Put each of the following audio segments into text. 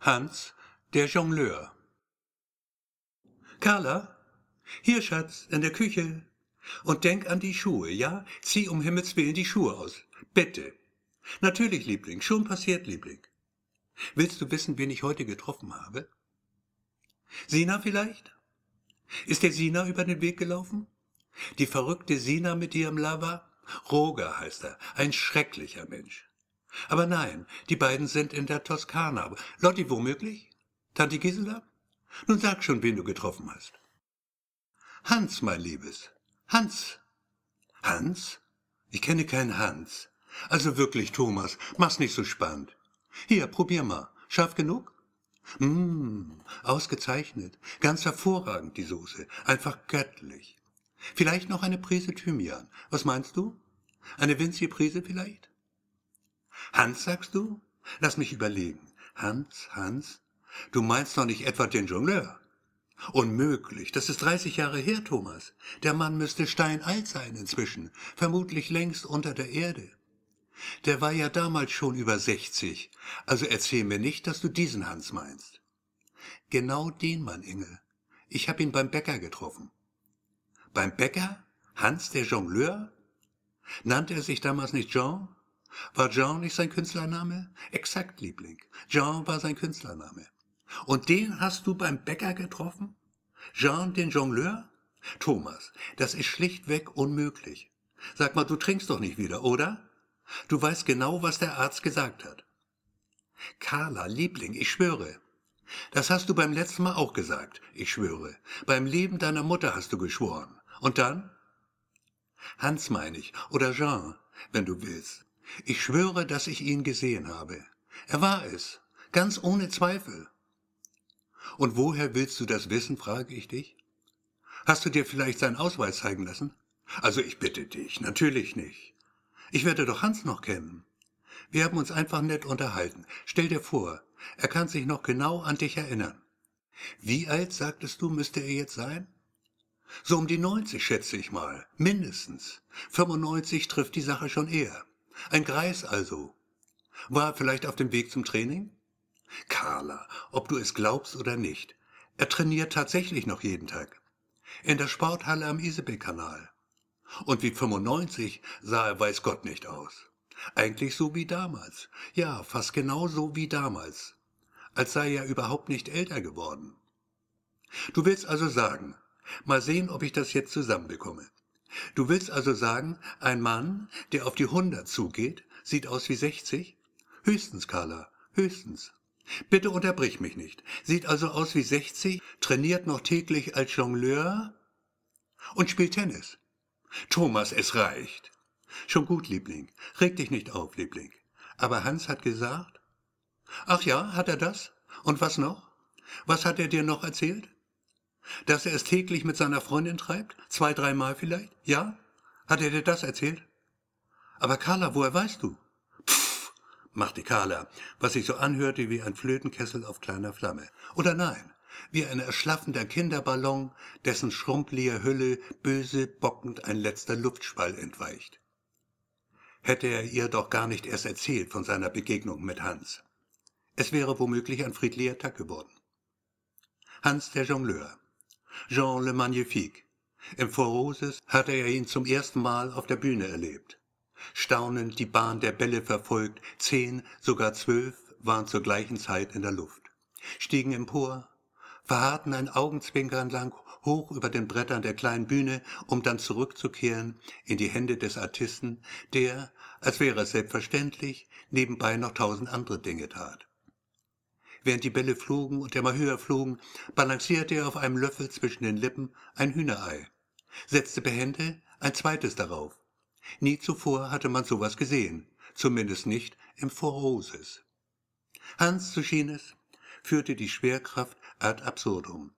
Hans, der Jongleur. Carla, hier, Schatz, in der Küche. Und denk an die Schuhe, ja? Zieh um Himmels Willen die Schuhe aus. Bitte. Natürlich, Liebling, schon passiert, Liebling. Willst du wissen, wen ich heute getroffen habe? Sina vielleicht? Ist der Sina über den Weg gelaufen? Die verrückte Sina mit ihrem Lava? Roger heißt er, ein schrecklicher Mensch. Aber nein, die beiden sind in der Toskana. Lotti womöglich? Tante Gisela? Nun sag schon, wen du getroffen hast. Hans, mein Liebes. Hans. Hans? Ich kenne keinen Hans. Also wirklich, Thomas, mach's nicht so spannend. Hier, probier mal. Scharf genug? Mmh, ausgezeichnet. Ganz hervorragend, die Soße. Einfach göttlich. Vielleicht noch eine Prise Thymian. Was meinst du? Eine winzige Prise vielleicht? Hans, sagst du? Lass mich überlegen. Hans, Hans? Du meinst doch nicht etwa den Jongleur? Unmöglich. Das ist dreißig Jahre her, Thomas. Der Mann müsste steinalt sein inzwischen. Vermutlich längst unter der Erde. Der war ja damals schon über sechzig. Also erzähl mir nicht, dass du diesen Hans meinst. Genau den Mann, Inge. Ich hab ihn beim Bäcker getroffen. Beim Bäcker? Hans der Jongleur? Nannte er sich damals nicht Jean? War Jean nicht sein Künstlername? Exakt, Liebling. Jean war sein Künstlername. Und den hast du beim Bäcker getroffen? Jean den Jongleur? Thomas, das ist schlichtweg unmöglich. Sag mal, du trinkst doch nicht wieder, oder? Du weißt genau, was der Arzt gesagt hat. Carla, Liebling, ich schwöre. Das hast du beim letzten Mal auch gesagt, ich schwöre. Beim Leben deiner Mutter hast du geschworen. Und dann? Hans meine ich, oder Jean, wenn du willst. Ich schwöre, dass ich ihn gesehen habe. Er war es, ganz ohne Zweifel. Und woher willst du das wissen, frage ich dich? Hast du dir vielleicht seinen Ausweis zeigen lassen? Also ich bitte dich, natürlich nicht. Ich werde doch Hans noch kennen. Wir haben uns einfach nett unterhalten. Stell dir vor, er kann sich noch genau an dich erinnern. Wie alt, sagtest du, müsste er jetzt sein? So um die 90, schätze ich mal. Mindestens. 95 trifft die Sache schon eher. Ein Greis also. War er vielleicht auf dem Weg zum Training? Carla, ob du es glaubst oder nicht, er trainiert tatsächlich noch jeden Tag. In der Sporthalle am Isebeck-Kanal. Und wie 95 sah er weiß Gott nicht aus. Eigentlich so wie damals. Ja, fast genau so wie damals. Als sei er überhaupt nicht älter geworden. Du willst also sagen, mal sehen, ob ich das jetzt zusammenbekomme. Du willst also sagen, ein Mann, der auf die 100 zugeht, sieht aus wie 60? Höchstens, Carla, höchstens. Bitte unterbrich mich nicht. Sieht also aus wie 60, trainiert noch täglich als Jongleur und spielt Tennis. Thomas, es reicht. Schon gut, Liebling. Reg dich nicht auf, Liebling. Aber Hans hat gesagt? Ach ja, hat er das? Und was noch? Was hat er dir noch erzählt? Dass er es täglich mit seiner Freundin treibt? Zwei, dreimal vielleicht? Ja? Hat er dir das erzählt? Aber Carla, woher weißt du? Pfff, machte Carla, was sich so anhörte wie ein Flötenkessel auf kleiner Flamme. Oder nein, wie ein erschlaffender Kinderballon, dessen schrumpeliger Hülle böse bockend ein letzter Luftspall entweicht. Hätte er ihr doch gar nicht erst erzählt von seiner Begegnung mit Hans. Es wäre womöglich ein friedlicher Tag geworden. Hans der Jongleur. Jean le Magnifique. Im Voroses hatte er ihn zum ersten Mal auf der Bühne erlebt. Staunend die Bahn der Bälle verfolgt, zehn, sogar zwölf waren zur gleichen Zeit in der Luft, stiegen empor, verharrten ein Augenzwinkern lang hoch über den Brettern der kleinen Bühne, um dann zurückzukehren in die Hände des Artisten, der, als wäre es selbstverständlich, nebenbei noch tausend andere Dinge tat. Während die Bälle flogen und immer höher flogen, balancierte er auf einem Löffel zwischen den Lippen ein Hühnerei, setzte behende ein zweites darauf. Nie zuvor hatte man sowas gesehen, zumindest nicht im Voroses. Hans, so schien es, führte die Schwerkraft ad absurdum.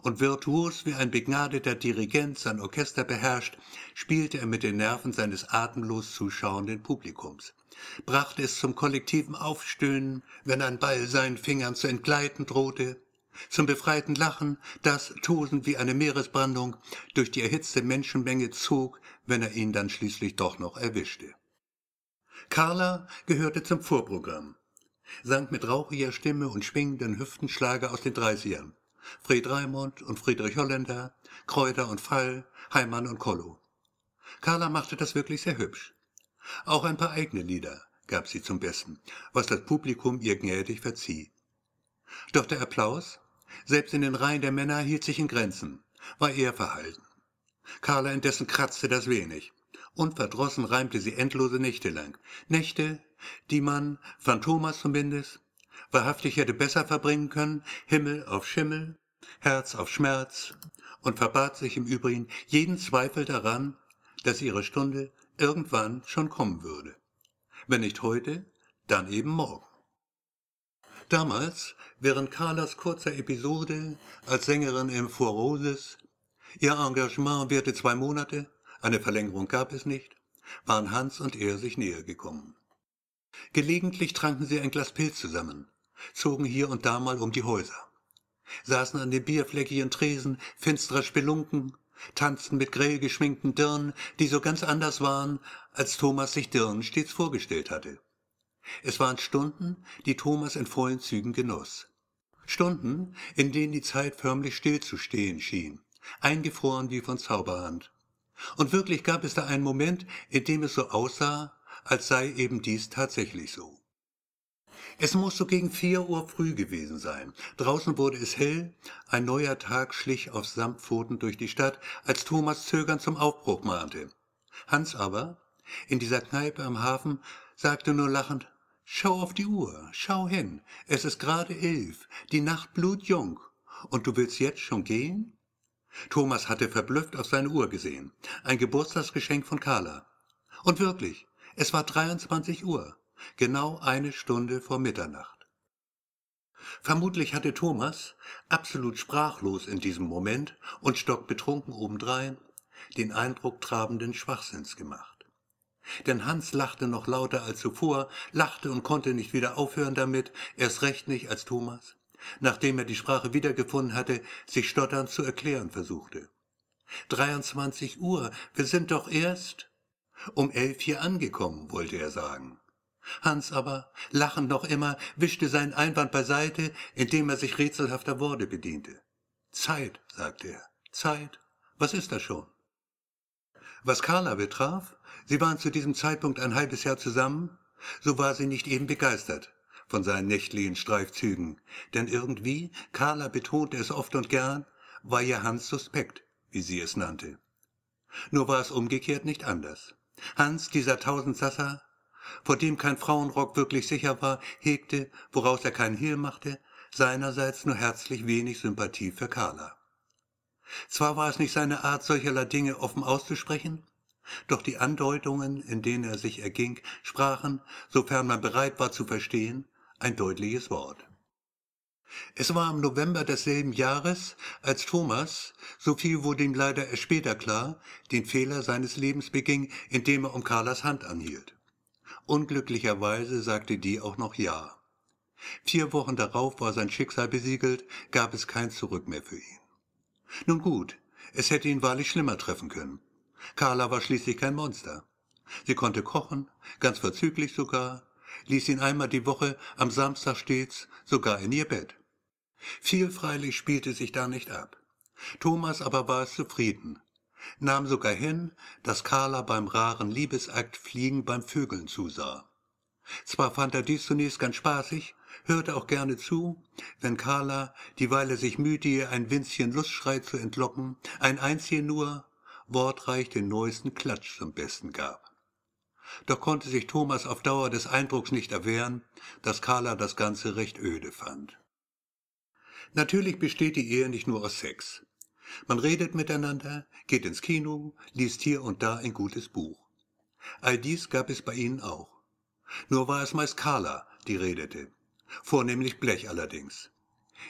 Und virtuos wie ein begnadeter Dirigent sein Orchester beherrscht, spielte er mit den Nerven seines atemlos zuschauenden Publikums brachte es zum kollektiven Aufstöhnen, wenn ein Ball seinen Fingern zu entgleiten drohte, zum befreiten Lachen, das, tosend wie eine Meeresbrandung, durch die erhitzte Menschenmenge zog, wenn er ihn dann schließlich doch noch erwischte. Carla gehörte zum Vorprogramm. sang mit rauchiger Stimme und schwingenden Hüften Schlager aus den Dreißigern. Fred Raimund und Friedrich Holländer, Kräuter und Fall, Heimann und Kollo. Carla machte das wirklich sehr hübsch. Auch ein paar eigene Lieder gab sie zum Besten, was das Publikum ihr gnädig verzieh. Doch der Applaus, selbst in den Reihen der Männer, hielt sich in Grenzen, war eher verhalten. Carla indessen kratzte das wenig. Unverdrossen reimte sie endlose Nächte lang. Nächte, die man, Phantomas zumindest, wahrhaftig hätte besser verbringen können, Himmel auf Schimmel, Herz auf Schmerz, und verbat sich im Übrigen jeden Zweifel daran, dass ihre Stunde irgendwann schon kommen würde. Wenn nicht heute, dann eben morgen. Damals, während Carlas kurzer Episode als Sängerin im Four Roses, ihr Engagement währte zwei Monate, eine Verlängerung gab es nicht, waren Hans und er sich näher gekommen. Gelegentlich tranken sie ein Glas Pilz zusammen, zogen hier und da mal um die Häuser, saßen an den bierfleckigen Tresen finsterer Spelunken, tanzten mit grell geschminkten Dirnen, die so ganz anders waren, als Thomas sich Dirnen stets vorgestellt hatte. Es waren Stunden, die Thomas in vollen Zügen genoss. Stunden, in denen die Zeit förmlich stillzustehen schien, eingefroren wie von Zauberhand. Und wirklich gab es da einen Moment, in dem es so aussah, als sei eben dies tatsächlich so. Es muss so gegen vier Uhr früh gewesen sein. Draußen wurde es hell, ein neuer Tag schlich auf Samtpfoten durch die Stadt, als Thomas zögernd zum Aufbruch mahnte. Hans aber, in dieser Kneipe am Hafen, sagte nur lachend, Schau auf die Uhr, schau hin, es ist gerade elf, die Nacht blutjung, und du willst jetzt schon gehen? Thomas hatte verblüfft auf seine Uhr gesehen, ein Geburtstagsgeschenk von Carla. Und wirklich, es war 23 Uhr, genau eine Stunde vor Mitternacht. Vermutlich hatte Thomas, absolut sprachlos in diesem Moment und stockbetrunken obendrein, den Eindruck trabenden Schwachsinns gemacht. Denn Hans lachte noch lauter als zuvor, lachte und konnte nicht wieder aufhören damit, erst recht nicht als Thomas, nachdem er die Sprache wiedergefunden hatte, sich stotternd zu erklären versuchte. 23 Uhr, wir sind doch erst um elf hier angekommen, wollte er sagen. Hans aber, lachend noch immer, wischte seinen Einwand beiseite, indem er sich rätselhafter Worte bediente. Zeit, sagte er, Zeit, was ist das schon? Was Carla betraf, sie waren zu diesem Zeitpunkt ein halbes Jahr zusammen, so war sie nicht eben begeistert von seinen nächtlichen Streifzügen, denn irgendwie, Carla betonte es oft und gern, war ihr Hans suspekt, wie sie es nannte. Nur war es umgekehrt nicht anders. Hans, dieser Tausendsasser, vor dem kein Frauenrock wirklich sicher war, hegte, woraus er keinen Hehl machte, seinerseits nur herzlich wenig Sympathie für Carla. Zwar war es nicht seine Art, solcherlei Dinge offen auszusprechen, doch die Andeutungen, in denen er sich erging, sprachen, sofern man bereit war zu verstehen, ein deutliches Wort. Es war im November desselben Jahres, als Thomas, so viel wurde ihm leider erst später klar, den Fehler seines Lebens beging, indem er um Carlas Hand anhielt. Unglücklicherweise sagte die auch noch Ja. Vier Wochen darauf war sein Schicksal besiegelt, gab es kein Zurück mehr für ihn. Nun gut, es hätte ihn wahrlich schlimmer treffen können. Carla war schließlich kein Monster. Sie konnte kochen, ganz verzüglich sogar, ließ ihn einmal die Woche am Samstag stets sogar in ihr Bett. Viel freilich spielte sich da nicht ab. Thomas aber war es zufrieden, nahm sogar hin, dass Carla beim raren Liebesakt Fliegen beim Vögeln zusah. Zwar fand er dies zunächst ganz spaßig, hörte auch gerne zu, wenn Carla, dieweil er sich mühte, ihr ein winzchen Lustschrei zu entlocken, ein einzigen nur, wortreich den neuesten Klatsch zum Besten gab. Doch konnte sich Thomas auf Dauer des Eindrucks nicht erwehren, dass Carla das Ganze recht öde fand. Natürlich besteht die Ehe nicht nur aus Sex. Man redet miteinander, geht ins Kino, liest hier und da ein gutes Buch. All dies gab es bei ihnen auch. Nur war es meist Carla, die redete. Vornehmlich Blech allerdings.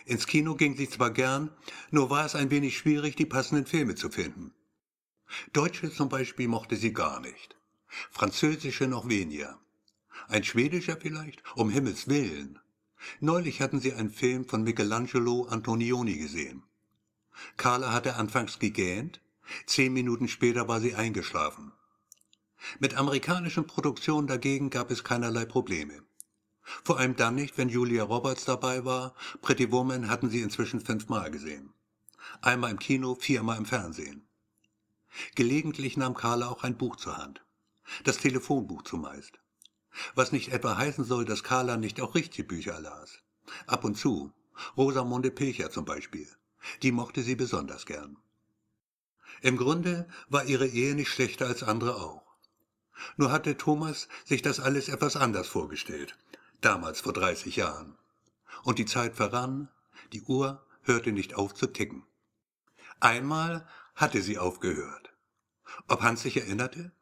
Ins Kino ging sie zwar gern, nur war es ein wenig schwierig, die passenden Filme zu finden. Deutsche zum Beispiel mochte sie gar nicht. Französische noch weniger. Ein schwedischer vielleicht? Um Himmels willen. Neulich hatten sie einen Film von Michelangelo Antonioni gesehen. Carla hatte anfangs gegähnt, zehn Minuten später war sie eingeschlafen. Mit amerikanischen Produktionen dagegen gab es keinerlei Probleme. Vor allem dann nicht, wenn Julia Roberts dabei war. Pretty Woman hatten sie inzwischen fünfmal gesehen. Einmal im Kino, viermal im Fernsehen. Gelegentlich nahm Carla auch ein Buch zur Hand. Das Telefonbuch zumeist. Was nicht etwa heißen soll, dass Carla nicht auch richtige Bücher las. Ab und zu. Rosamunde Pilcher zum Beispiel. Die mochte sie besonders gern. Im Grunde war ihre Ehe nicht schlechter als andere auch. Nur hatte Thomas sich das alles etwas anders vorgestellt, damals vor 30 Jahren. Und die Zeit verrann, die Uhr hörte nicht auf zu ticken. Einmal hatte sie aufgehört. Ob Hans sich erinnerte?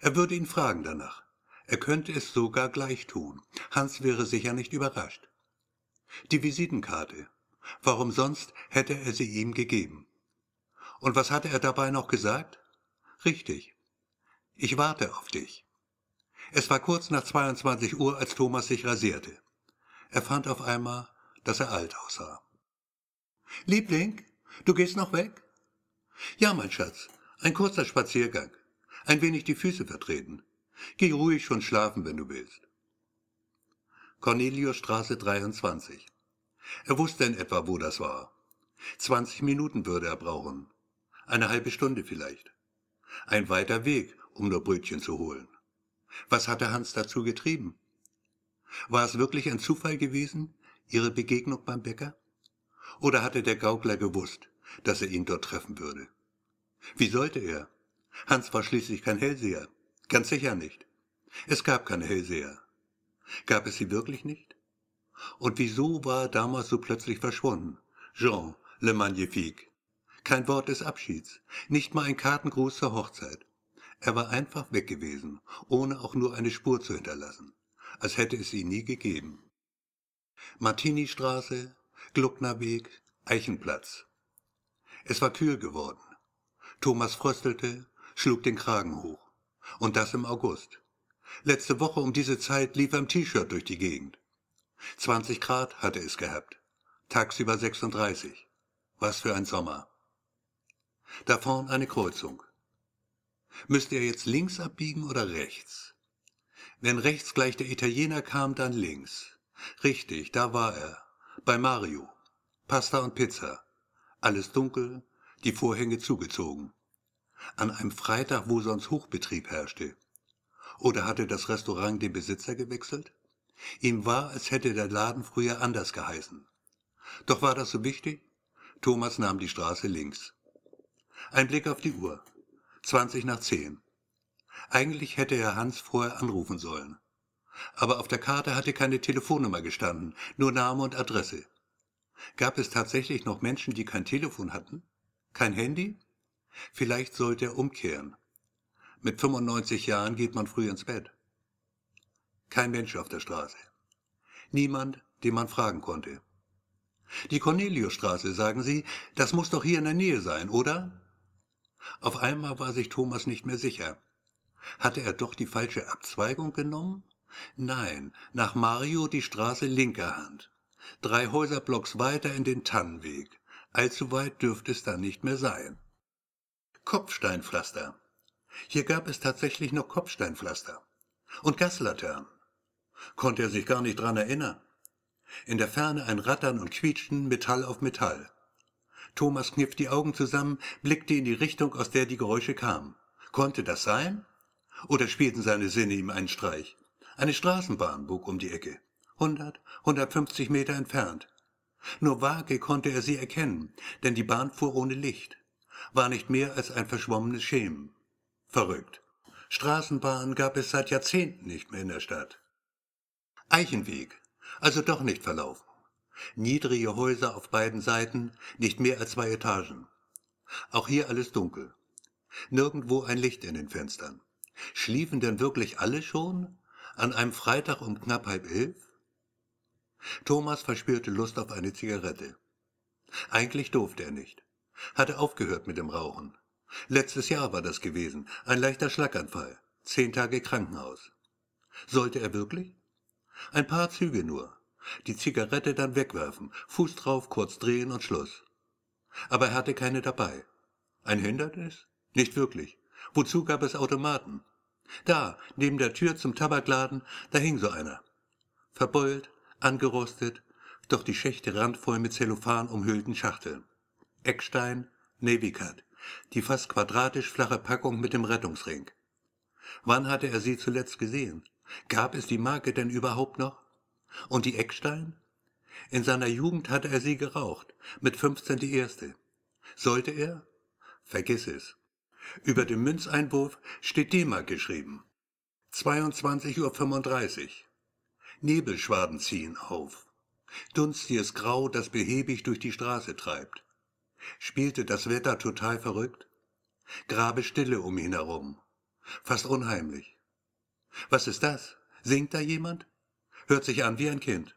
Er würde ihn fragen danach. Er könnte es sogar gleich tun. Hans wäre sicher nicht überrascht. Die Visitenkarte. Warum sonst hätte er sie ihm gegeben? Und was hatte er dabei noch gesagt? Richtig. Ich warte auf dich. Es war kurz nach 22 Uhr, als Thomas sich rasierte. Er fand auf einmal, dass er alt aussah. Liebling, du gehst noch weg? Ja, mein Schatz, ein kurzer Spaziergang. Ein wenig die Füße vertreten. Geh ruhig schon schlafen, wenn du willst. Corneliusstraße 23. Er wusste in etwa, wo das war. 20 Minuten würde er brauchen. Eine halbe Stunde vielleicht. Ein weiter Weg, um nur Brötchen zu holen. Was hatte Hans dazu getrieben? War es wirklich ein Zufall gewesen, ihre Begegnung beim Bäcker? Oder hatte der Gaukler gewusst, dass er ihn dort treffen würde? Wie sollte er? Hans war schließlich kein Hellseher. Ganz sicher nicht. Es gab keine Hellseher. Gab es sie wirklich nicht? Und wieso war er damals so plötzlich verschwunden? Jean, le Magnifique. Kein Wort des Abschieds, nicht mal ein Kartengruß zur Hochzeit. Er war einfach weg gewesen, ohne auch nur eine Spur zu hinterlassen, als hätte es ihn nie gegeben. Martini-Straße, Glucknerweg, Eichenplatz. Es war kühl geworden. Thomas fröstelte, schlug den Kragen hoch. Und das im August. Letzte Woche um diese Zeit lief er im T-Shirt durch die Gegend. 20 Grad hatte es gehabt. Tagsüber 36. Was für ein Sommer. Da vorn eine Kreuzung. Müsste er jetzt links abbiegen oder rechts? Wenn rechts gleich der Italiener kam, dann links. Richtig, da war er. Bei Mario. Pasta und Pizza. Alles dunkel, die Vorhänge zugezogen. An einem Freitag, wo sonst Hochbetrieb herrschte. Oder hatte das Restaurant den Besitzer gewechselt? Ihm war, als hätte der Laden früher anders geheißen. Doch war das so wichtig? Thomas nahm die Straße links. Ein Blick auf die Uhr. Zwanzig nach zehn. Eigentlich hätte er Hans vorher anrufen sollen. Aber auf der Karte hatte keine Telefonnummer gestanden, nur Name und Adresse. Gab es tatsächlich noch Menschen, die kein Telefon hatten? Kein Handy? Vielleicht sollte er umkehren. Mit 95 Jahren geht man früh ins Bett. Kein Mensch auf der Straße. Niemand, den man fragen konnte. Die Corneliusstraße, sagen Sie, das muss doch hier in der Nähe sein, oder? Auf einmal war sich Thomas nicht mehr sicher. Hatte er doch die falsche Abzweigung genommen? Nein, nach Mario die Straße linker Hand. Drei Häuserblocks weiter in den Tannenweg. Allzu weit dürfte es dann nicht mehr sein. Kopfsteinpflaster. Hier gab es tatsächlich noch Kopfsteinpflaster. Und Gaslaternen. Konnte er sich gar nicht dran erinnern. In der Ferne ein Rattern und Quietschen, Metall auf Metall. Thomas kniff die Augen zusammen, blickte in die Richtung, aus der die Geräusche kamen. Konnte das sein? Oder spielten seine Sinne ihm einen Streich? Eine Straßenbahn bog um die Ecke. Hundert, hundertfünfzig Meter entfernt. Nur vage konnte er sie erkennen, denn die Bahn fuhr ohne Licht. War nicht mehr als ein verschwommenes Schemen. Verrückt. Straßenbahn gab es seit Jahrzehnten nicht mehr in der Stadt. Eichenweg, also doch nicht verlaufen. Niedrige Häuser auf beiden Seiten, nicht mehr als zwei Etagen. Auch hier alles dunkel. Nirgendwo ein Licht in den Fenstern. Schliefen denn wirklich alle schon? An einem Freitag um knapp halb elf? Thomas verspürte Lust auf eine Zigarette. Eigentlich durfte er nicht. Hatte aufgehört mit dem Rauchen. Letztes Jahr war das gewesen, ein leichter Schlaganfall, zehn Tage Krankenhaus. Sollte er wirklich? Ein paar Züge nur, die Zigarette dann wegwerfen, Fuß drauf, kurz drehen und Schluss. Aber er hatte keine dabei. Ein Hindernis? Nicht wirklich. Wozu gab es Automaten? Da, neben der Tür zum Tabakladen, da hing so einer. verbeult, angerostet, doch die Schächte randvoll mit Zellophan umhüllten Schachteln. Eckstein, Navy Cut, die fast quadratisch flache Packung mit dem Rettungsring. Wann hatte er sie zuletzt gesehen? Gab es die Marke denn überhaupt noch? Und die Eckstein? In seiner Jugend hatte er sie geraucht, mit 15 die erste. Sollte er? Vergiss es. Über dem Münzeinwurf steht D-Mark geschrieben. 22.35 Uhr. Nebelschwaden ziehen auf. Dunstiges Grau, das behäbig durch die Straße treibt. Spielte das Wetter total verrückt? Grabe Stille um ihn herum. Fast unheimlich. Was ist das? Singt da jemand? Hört sich an wie ein Kind.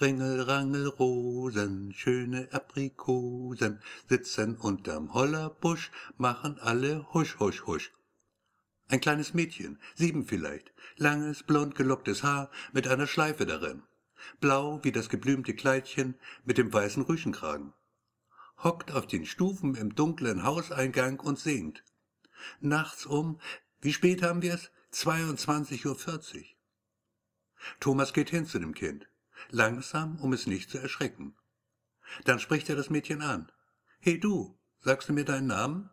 Ringel, Rangel, Rosen, schöne Aprikosen, sitzen unterm Hollerbusch, machen alle husch, husch, husch. Ein kleines Mädchen, sieben vielleicht, langes, blond gelocktes Haar mit einer Schleife darin, blau wie das geblümte Kleidchen mit dem weißen Rüschenkragen. Hockt auf den Stufen im dunklen Hauseingang und singt. Nachts um, wie spät haben wir's? 22.40 Uhr. Thomas geht hin zu dem Kind langsam, um es nicht zu erschrecken. Dann spricht er das Mädchen an. Hey du, sagst du mir deinen Namen?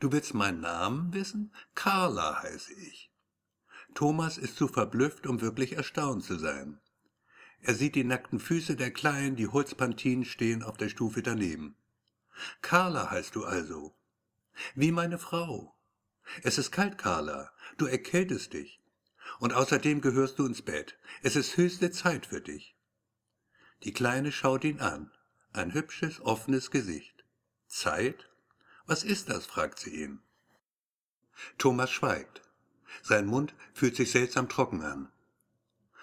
Du willst meinen Namen wissen? Carla heiße ich. Thomas ist zu verblüfft, um wirklich erstaunt zu sein. Er sieht die nackten Füße der Kleinen, die Holzpantinen stehen auf der Stufe daneben. Carla heißt du also. Wie meine Frau. Es ist kalt, Carla. Du erkältest dich. Und außerdem gehörst du ins Bett. Es ist höchste Zeit für dich. Die Kleine schaut ihn an. Ein hübsches, offenes Gesicht. Zeit? Was ist das? fragt sie ihn. Thomas schweigt. Sein Mund fühlt sich seltsam trocken an.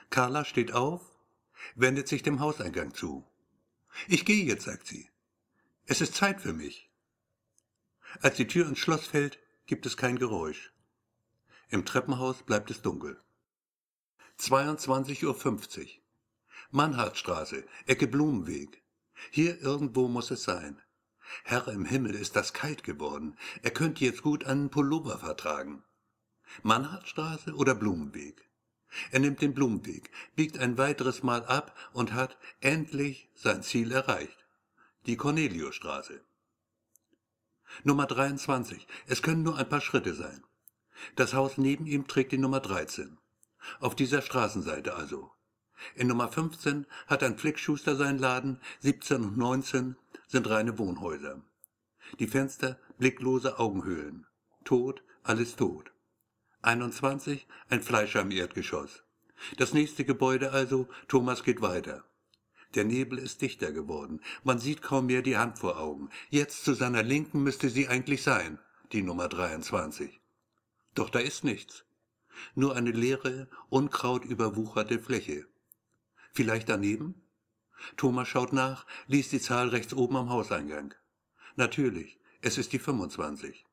Carla steht auf, wendet sich dem Hauseingang zu. Ich gehe jetzt, sagt sie. Es ist Zeit für mich. Als die Tür ins Schloss fällt, gibt es kein Geräusch. Im Treppenhaus bleibt es dunkel. 22.50 Uhr. Mannhardtstraße, Ecke Blumenweg. Hier irgendwo muss es sein. Herr im Himmel, ist das kalt geworden. Er könnte jetzt gut einen Pullover vertragen. Mannhardtstraße oder Blumenweg? Er nimmt den Blumenweg, biegt ein weiteres Mal ab und hat endlich sein Ziel erreicht. Die Corneliusstraße. Nummer 23. Es können nur ein paar Schritte sein. Das Haus neben ihm trägt die Nummer 13. Auf dieser Straßenseite also. In Nummer 15 hat ein Flickschuster seinen Laden, 17 und 19 sind reine Wohnhäuser. Die Fenster blicklose Augenhöhlen. Tot, alles tot. 21 ein Fleischer im Erdgeschoss. Das nächste Gebäude also, Thomas geht weiter. Der Nebel ist dichter geworden. Man sieht kaum mehr die Hand vor Augen. Jetzt zu seiner Linken müsste sie eigentlich sein, die Nummer 23. Doch da ist nichts. Nur eine leere, unkrautüberwucherte Fläche. Vielleicht daneben? Thomas schaut nach, liest die Zahl rechts oben am Hauseingang. Natürlich, es ist die 25.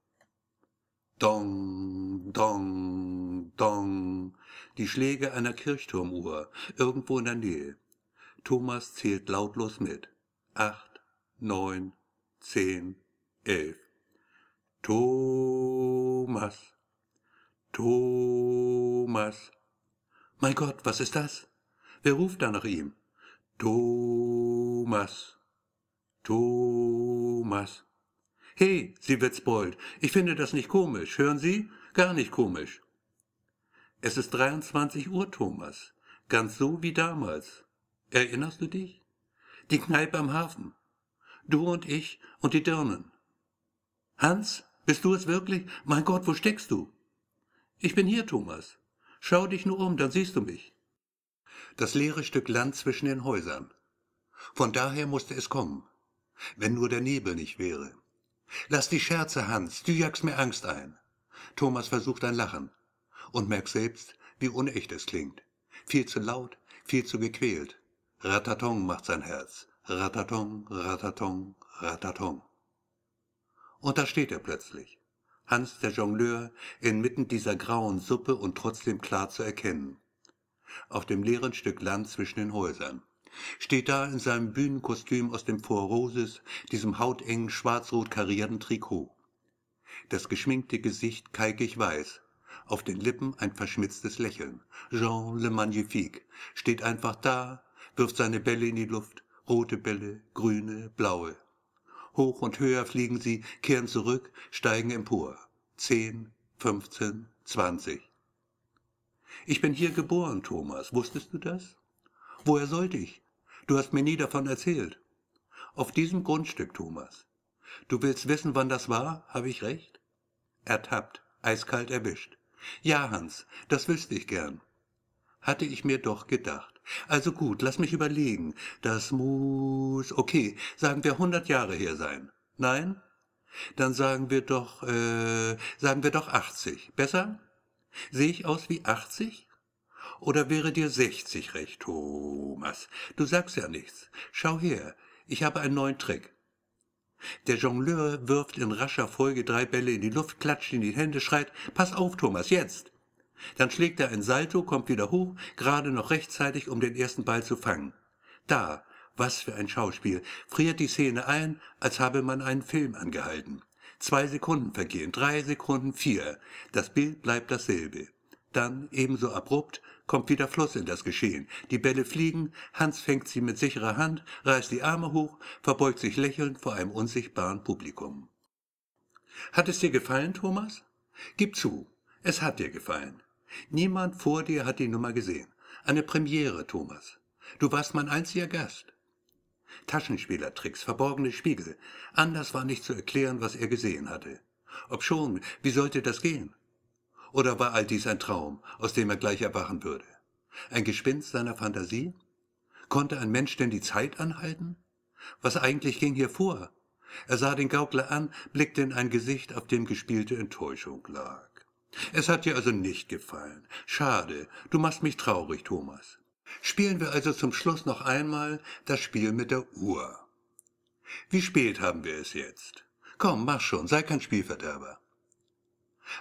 Dong, dong, dong. Die Schläge einer Kirchturmuhr, irgendwo in der Nähe. Thomas zählt lautlos mit. Acht, neun, zehn, elf. Thomas. Thomas. Mein Gott, was ist das? Wer ruft da nach ihm? Thomas. Thomas. Hey, Sie Witzbold, ich finde das nicht komisch. Hören Sie? Gar nicht komisch. Es ist 23 Uhr, Thomas. Ganz so wie damals. Erinnerst du dich? Die Kneipe am Hafen. Du und ich und die Dirnen. Hans, bist du es wirklich? Mein Gott, wo steckst du? Ich bin hier, Thomas. Schau dich nur um, dann siehst du mich. Das leere Stück Land zwischen den Häusern. Von daher musste es kommen. Wenn nur der Nebel nicht wäre. Lass die Scherze, Hans, du jagst mir Angst ein. Thomas versucht ein Lachen und merkt selbst, wie unecht es klingt. Viel zu laut, viel zu gequält. Ratatong macht sein Herz. Ratatong, ratatong, ratatong. Und da steht er plötzlich. Hans der Jongleur, inmitten dieser grauen Suppe und trotzdem klar zu erkennen. Auf dem leeren Stück Land zwischen den Häusern. Steht da in seinem Bühnenkostüm aus dem Four Roses, diesem hautengen schwarz-rot karierten Trikot. Das geschminkte Gesicht kalkig weiß, auf den Lippen ein verschmitztes Lächeln. Jean le Magnifique steht einfach da, wirft seine Bälle in die Luft, rote Bälle, grüne, blaue. Hoch und höher fliegen sie, kehren zurück, steigen empor. Zehn, fünfzehn, zwanzig. Ich bin hier geboren, Thomas. Wusstest du das? Woher sollte ich? Du hast mir nie davon erzählt. Auf diesem Grundstück, Thomas. Du willst wissen, wann das war? Habe ich recht? Ertappt, eiskalt erwischt. Ja, Hans, das wüsste ich gern. Hatte ich mir doch gedacht. Also gut, lass mich überlegen. Das muss, okay, sagen wir hundert Jahre her sein. Nein? Dann sagen wir doch, äh, sagen wir doch achtzig. Besser? Sehe ich aus wie achtzig? Oder wäre dir sechzig recht, Thomas? Du sagst ja nichts. Schau her, ich habe einen neuen Trick. Der Jongleur wirft in rascher Folge drei Bälle in die Luft, klatscht in die Hände, schreit, Pass auf, Thomas, jetzt! Dann schlägt er ein Salto, kommt wieder hoch, gerade noch rechtzeitig, um den ersten Ball zu fangen. Da, was für ein Schauspiel, friert die Szene ein, als habe man einen Film angehalten. Zwei Sekunden vergehen, drei Sekunden, vier. Das Bild bleibt dasselbe. Dann, ebenso abrupt, kommt wieder Fluss in das Geschehen. Die Bälle fliegen, Hans fängt sie mit sicherer Hand, reißt die Arme hoch, verbeugt sich lächelnd vor einem unsichtbaren Publikum. Hat es dir gefallen, Thomas? Gib zu, es hat dir gefallen. Niemand vor dir hat die Nummer gesehen. Eine Premiere, Thomas. Du warst mein einziger Gast. Taschenspielertricks, verborgene Spiegel. Anders war nicht zu erklären, was er gesehen hatte. Ob schon, wie sollte das gehen? Oder war all dies ein Traum, aus dem er gleich erwachen würde? Ein Gespinst seiner Fantasie? Konnte ein Mensch denn die Zeit anhalten? Was eigentlich ging hier vor? Er sah den Gaukler an, blickte in ein Gesicht, auf dem gespielte Enttäuschung lag. Es hat dir also nicht gefallen. Schade, du machst mich traurig, Thomas. Spielen wir also zum Schluss noch einmal das Spiel mit der Uhr. Wie spät haben wir es jetzt? Komm, mach schon, sei kein Spielverderber.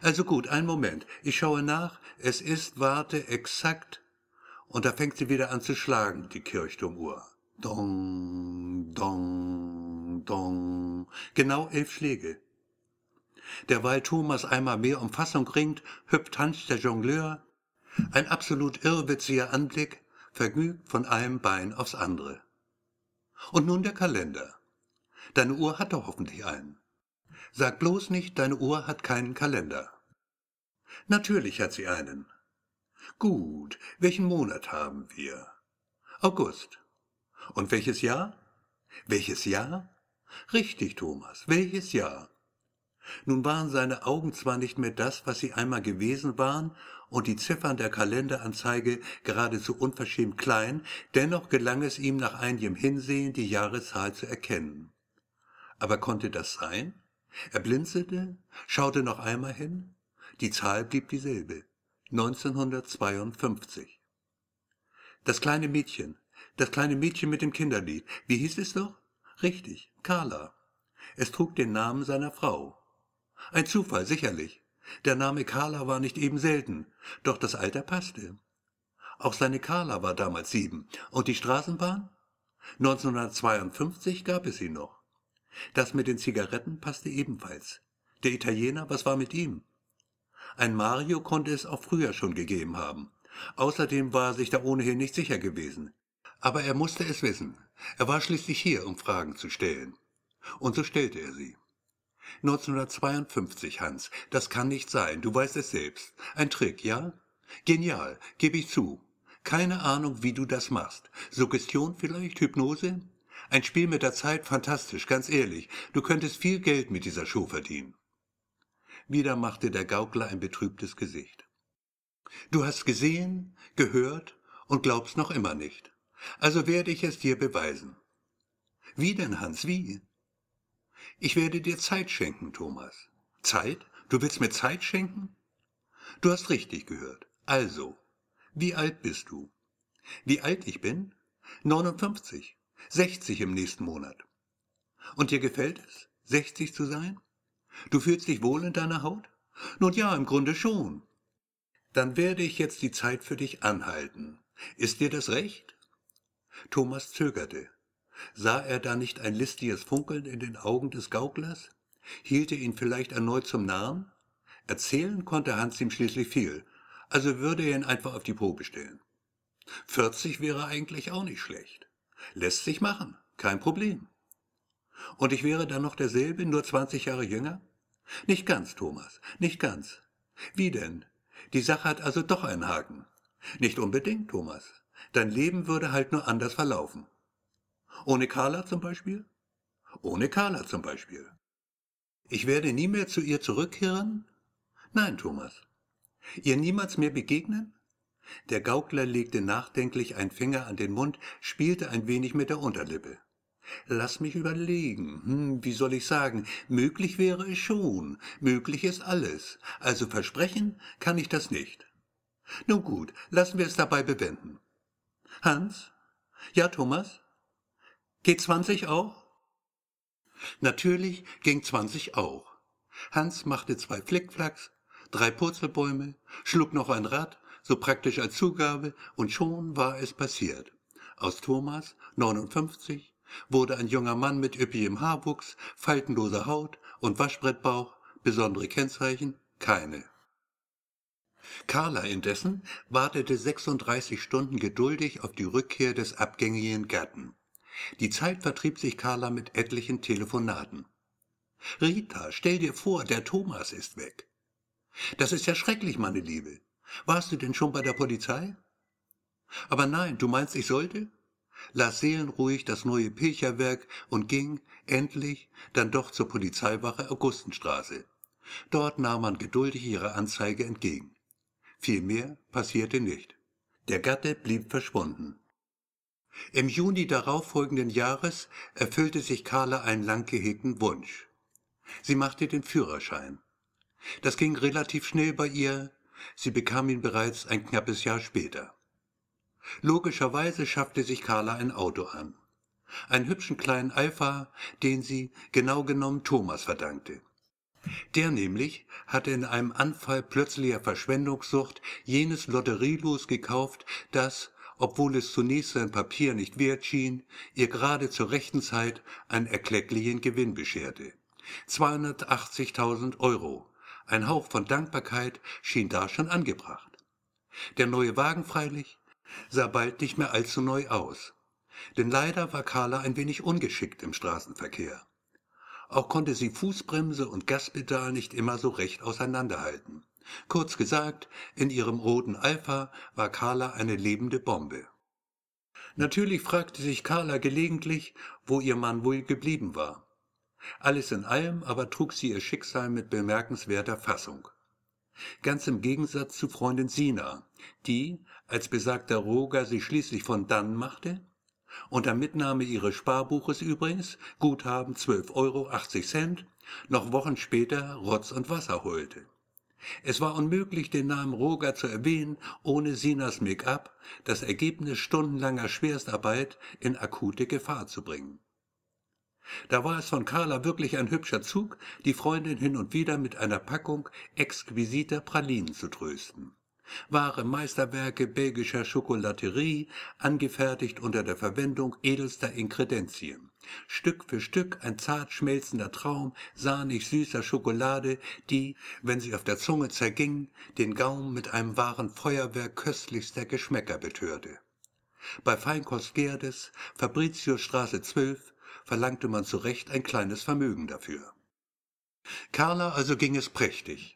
Also gut, einen Moment. Ich schaue nach. Es ist, warte, exakt. Und da fängt sie wieder an zu schlagen, die Kirchturmuhr. Dong, dong, dong. Genau elf Schläge. Derweil Thomas einmal mehr um Fassung ringt, hüpft Hans der Jongleur. Ein absolut irrwitziger Anblick, vergnügt von einem Bein aufs andere. Und nun der Kalender. Deine Uhr hat doch hoffentlich einen. Sag bloß nicht, deine Uhr hat keinen Kalender. Natürlich hat sie einen. Gut, welchen Monat haben wir? August. Und welches Jahr? Welches Jahr? Richtig, Thomas, welches Jahr? Nun waren seine Augen zwar nicht mehr das, was sie einmal gewesen waren, und die Ziffern der Kalenderanzeige geradezu unverschämt klein, dennoch gelang es ihm nach einigem Hinsehen die Jahreszahl zu erkennen. Aber konnte das sein? Er blinzelte, schaute noch einmal hin. Die Zahl blieb dieselbe. 1952. Das kleine Mädchen, das kleine Mädchen mit dem Kinderlied. Wie hieß es doch? Richtig, Carla. Es trug den Namen seiner Frau. Ein Zufall, sicherlich. Der Name Carla war nicht eben selten, doch das Alter passte. Auch seine Carla war damals sieben. Und die Straßenbahn? 1952 gab es sie noch. Das mit den Zigaretten passte ebenfalls. Der Italiener, was war mit ihm? Ein Mario konnte es auch früher schon gegeben haben. Außerdem war er sich da ohnehin nicht sicher gewesen. Aber er musste es wissen. Er war schließlich hier, um Fragen zu stellen. Und so stellte er sie. 1952, Hans. Das kann nicht sein. Du weißt es selbst. Ein Trick, ja? Genial, gebe ich zu. Keine Ahnung, wie du das machst. Suggestion vielleicht? Hypnose? Ein Spiel mit der Zeit, fantastisch, ganz ehrlich. Du könntest viel Geld mit dieser Show verdienen. Wieder machte der Gaukler ein betrübtes Gesicht. Du hast gesehen, gehört und glaubst noch immer nicht. Also werde ich es dir beweisen. Wie denn, Hans, wie? Ich werde dir Zeit schenken, Thomas. Zeit? Du willst mir Zeit schenken? Du hast richtig gehört. Also, wie alt bist du? Wie alt ich bin? 59. 60 im nächsten Monat. Und dir gefällt es, 60 zu sein? Du fühlst dich wohl in deiner Haut? Nun ja, im Grunde schon. Dann werde ich jetzt die Zeit für dich anhalten. Ist dir das recht? Thomas zögerte. Sah er da nicht ein listiges Funkeln in den Augen des Gauklers? Hielt er ihn vielleicht erneut zum Narren? Erzählen konnte Hans ihm schließlich viel, also würde er ihn einfach auf die Probe stellen. 40 wäre eigentlich auch nicht schlecht. Lässt sich machen, kein Problem. Und ich wäre dann noch derselbe, nur 20 Jahre jünger? Nicht ganz, Thomas, nicht ganz. Wie denn? Die Sache hat also doch einen Haken. Nicht unbedingt, Thomas. Dein Leben würde halt nur anders verlaufen. Ohne Carla zum Beispiel? Ohne Carla zum Beispiel. Ich werde nie mehr zu ihr zurückkehren? Nein, Thomas. Ihr niemals mehr begegnen? Der Gaukler legte nachdenklich einen Finger an den Mund, spielte ein wenig mit der Unterlippe. Lass mich überlegen. Hm, wie soll ich sagen? Möglich wäre es schon. Möglich ist alles. Also versprechen kann ich das nicht. Nun gut, lassen wir es dabei bewenden. Hans? Ja, Thomas? Geht zwanzig auch? Natürlich ging zwanzig auch. Hans machte zwei Flickflacks, drei Purzelbäume, schlug noch ein Rad, so praktisch als Zugabe, und schon war es passiert. Aus Thomas, 59, wurde ein junger Mann mit üppigem Haarwuchs, faltenloser Haut und Waschbrettbauch, besondere Kennzeichen keine. Carla indessen wartete 36 Stunden geduldig auf die Rückkehr des abgängigen Gatten. Die Zeit vertrieb sich Carla mit etlichen Telefonaten. Rita, stell dir vor, der Thomas ist weg. Das ist ja schrecklich, meine Liebe. Warst du denn schon bei der Polizei? Aber nein, du meinst, ich sollte? las seelenruhig das neue Pilcherwerk und ging, endlich, dann doch zur Polizeiwache Augustenstraße. Dort nahm man geduldig ihre Anzeige entgegen. Viel mehr passierte nicht. Der Gatte blieb verschwunden. Im Juni darauffolgenden Jahres erfüllte sich Carla einen lang gehegten Wunsch. Sie machte den Führerschein. Das ging relativ schnell bei ihr, sie bekam ihn bereits ein knappes Jahr später. Logischerweise schaffte sich Carla ein Auto an. Einen hübschen kleinen Alpha, den sie genau genommen Thomas verdankte. Der nämlich hatte in einem Anfall plötzlicher Verschwendungssucht jenes Lotterielos gekauft, das, obwohl es zunächst sein Papier nicht wert schien, ihr gerade zur rechten Zeit einen erklecklichen Gewinn bescherte. 280.000 Euro. Ein Hauch von Dankbarkeit schien da schon angebracht. Der neue Wagen freilich, sah bald nicht mehr allzu neu aus. Denn leider war Carla ein wenig ungeschickt im Straßenverkehr. Auch konnte sie Fußbremse und Gaspedal nicht immer so recht auseinanderhalten. Kurz gesagt, in ihrem roten Alpha war Carla eine lebende Bombe. Natürlich fragte sich Carla gelegentlich, wo ihr Mann wohl geblieben war. Alles in allem aber trug sie ihr Schicksal mit bemerkenswerter Fassung. Ganz im Gegensatz zu Freundin Sina, die, als besagter Roger sich schließlich von dann machte, unter Mitnahme ihres Sparbuches übrigens, Guthaben 12,80 Euro, noch Wochen später Rotz und Wasser holte. Es war unmöglich, den Namen Roger zu erwähnen, ohne Sinas Make-up, das Ergebnis stundenlanger Schwerstarbeit, in akute Gefahr zu bringen. Da war es von Carla wirklich ein hübscher Zug, die Freundin hin und wieder mit einer Packung exquisiter Pralinen zu trösten. Wahre Meisterwerke belgischer Schokolaterie, angefertigt unter der Verwendung edelster Inkredenzien. Stück für Stück ein zart schmelzender Traum sahnig süßer Schokolade, die, wenn sie auf der Zunge zerging, den Gaumen mit einem wahren Feuerwerk köstlichster Geschmäcker betörte. Bei Feinkost Gerdes, Fabritiusstraße 12, verlangte man zu Recht ein kleines Vermögen dafür. Carla also ging es prächtig.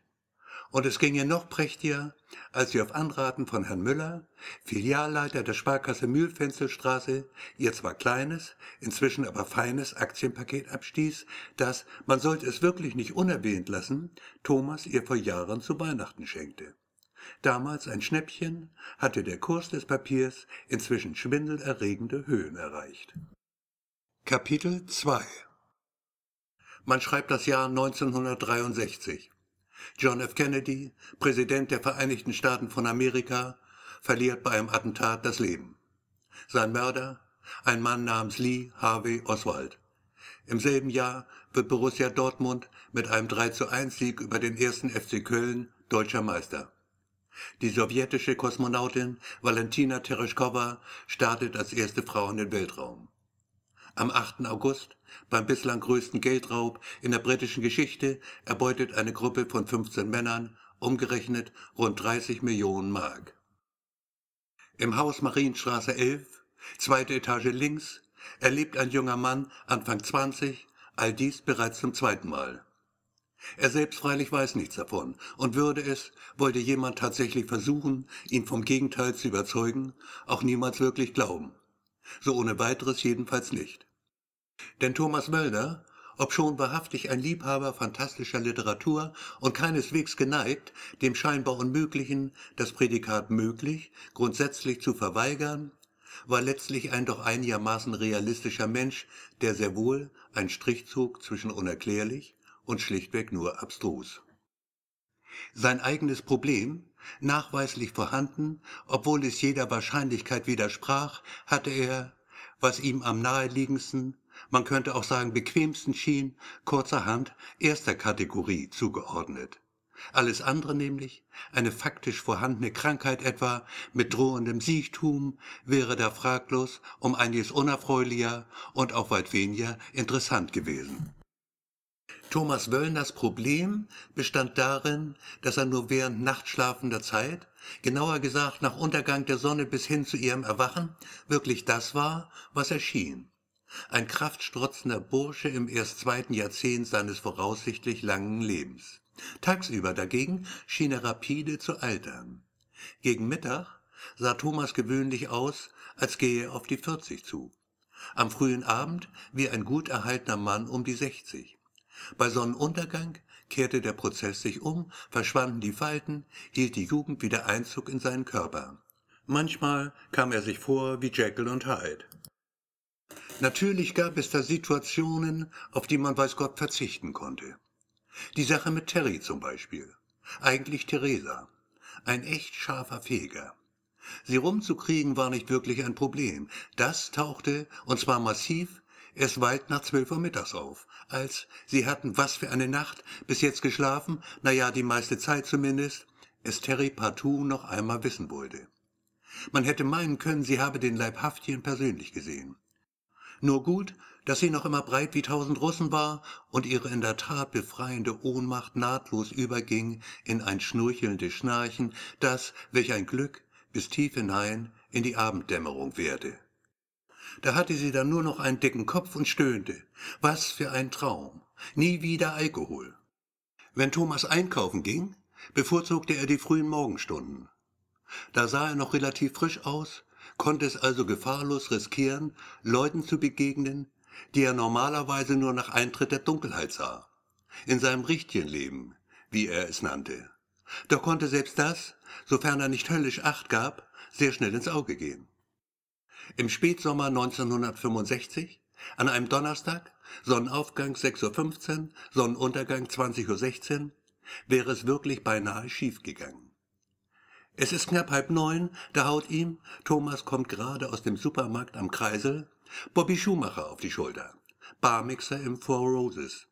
Und es ging ihr noch prächtiger, als sie auf Anraten von Herrn Müller, Filialleiter der Sparkasse Mühlfenzelstraße, ihr zwar kleines, inzwischen aber feines Aktienpaket abstieß, das, man sollte es wirklich nicht unerwähnt lassen, Thomas ihr vor Jahren zu Weihnachten schenkte. Damals ein Schnäppchen, hatte der Kurs des Papiers inzwischen schwindelerregende Höhen erreicht. Kapitel 2 Man schreibt das Jahr 1963. John F. Kennedy, Präsident der Vereinigten Staaten von Amerika, verliert bei einem Attentat das Leben. Sein Mörder, ein Mann namens Lee Harvey Oswald. Im selben Jahr wird Borussia Dortmund mit einem 3 zu 1 Sieg über den ersten FC Köln deutscher Meister. Die sowjetische Kosmonautin Valentina Tereshkova startet als erste Frau in den Weltraum. Am 8. August, beim bislang größten Geldraub in der britischen Geschichte, erbeutet eine Gruppe von 15 Männern, umgerechnet rund 30 Millionen Mark. Im Haus Marienstraße 11, zweite Etage links, erlebt ein junger Mann, Anfang 20, all dies bereits zum zweiten Mal. Er selbst freilich weiß nichts davon und würde es, wollte jemand tatsächlich versuchen, ihn vom Gegenteil zu überzeugen, auch niemals wirklich glauben. So ohne weiteres jedenfalls nicht. Denn Thomas Möllner, obschon wahrhaftig ein Liebhaber fantastischer Literatur und keineswegs geneigt, dem scheinbar Unmöglichen das Prädikat möglich grundsätzlich zu verweigern, war letztlich ein doch einigermaßen realistischer Mensch, der sehr wohl einen Strich zog zwischen unerklärlich und schlichtweg nur abstrus. Sein eigenes Problem, nachweislich vorhanden, obwohl es jeder Wahrscheinlichkeit widersprach, hatte er, was ihm am naheliegendsten, man könnte auch sagen bequemsten schien, kurzerhand erster Kategorie zugeordnet. Alles andere nämlich, eine faktisch vorhandene Krankheit etwa mit drohendem Siechtum, wäre da fraglos um einiges unerfreulicher und auch weit weniger interessant gewesen. Thomas Wöllners Problem bestand darin, dass er nur während nachtschlafender Zeit, genauer gesagt nach Untergang der Sonne bis hin zu ihrem Erwachen, wirklich das war, was er schien. Ein kraftstrotzender Bursche im erst zweiten Jahrzehnt seines voraussichtlich langen Lebens. Tagsüber dagegen schien er rapide zu altern. Gegen Mittag sah Thomas gewöhnlich aus, als gehe er auf die 40 zu. Am frühen Abend wie ein gut erhaltener Mann um die 60. Bei Sonnenuntergang kehrte der Prozess sich um, verschwanden die Falten, hielt die Jugend wieder Einzug in seinen Körper. Manchmal kam er sich vor wie Jekyll und Hyde. Natürlich gab es da Situationen, auf die man weiß Gott verzichten konnte. Die Sache mit Terry zum Beispiel. Eigentlich Theresa. Ein echt scharfer Feger. Sie rumzukriegen war nicht wirklich ein Problem. Das tauchte, und zwar massiv, erst weit nach zwölf Uhr mittags auf, als sie hatten was für eine Nacht, bis jetzt geschlafen, na ja, die meiste Zeit zumindest, es Terry partout noch einmal wissen wollte. Man hätte meinen können, sie habe den Leibhaftigen persönlich gesehen. Nur gut, dass sie noch immer breit wie tausend Russen war und ihre in der Tat befreiende Ohnmacht nahtlos überging in ein schnurchelndes Schnarchen, das, welch ein Glück, bis tief hinein in die Abenddämmerung währte. Da hatte sie dann nur noch einen dicken Kopf und stöhnte. Was für ein Traum. Nie wieder Alkohol. Wenn Thomas einkaufen ging, bevorzugte er die frühen Morgenstunden. Da sah er noch relativ frisch aus, konnte es also gefahrlos riskieren, Leuten zu begegnen, die er normalerweise nur nach Eintritt der Dunkelheit sah. In seinem richtigen Leben, wie er es nannte. Doch konnte selbst das, sofern er nicht höllisch Acht gab, sehr schnell ins Auge gehen. Im Spätsommer 1965, an einem Donnerstag, Sonnenaufgang 6.15 Uhr, Sonnenuntergang 20.16 Uhr, wäre es wirklich beinahe schiefgegangen. Es ist knapp halb neun, da haut ihm, Thomas kommt gerade aus dem Supermarkt am Kreisel, Bobby Schumacher auf die Schulter. Barmixer im Four Roses.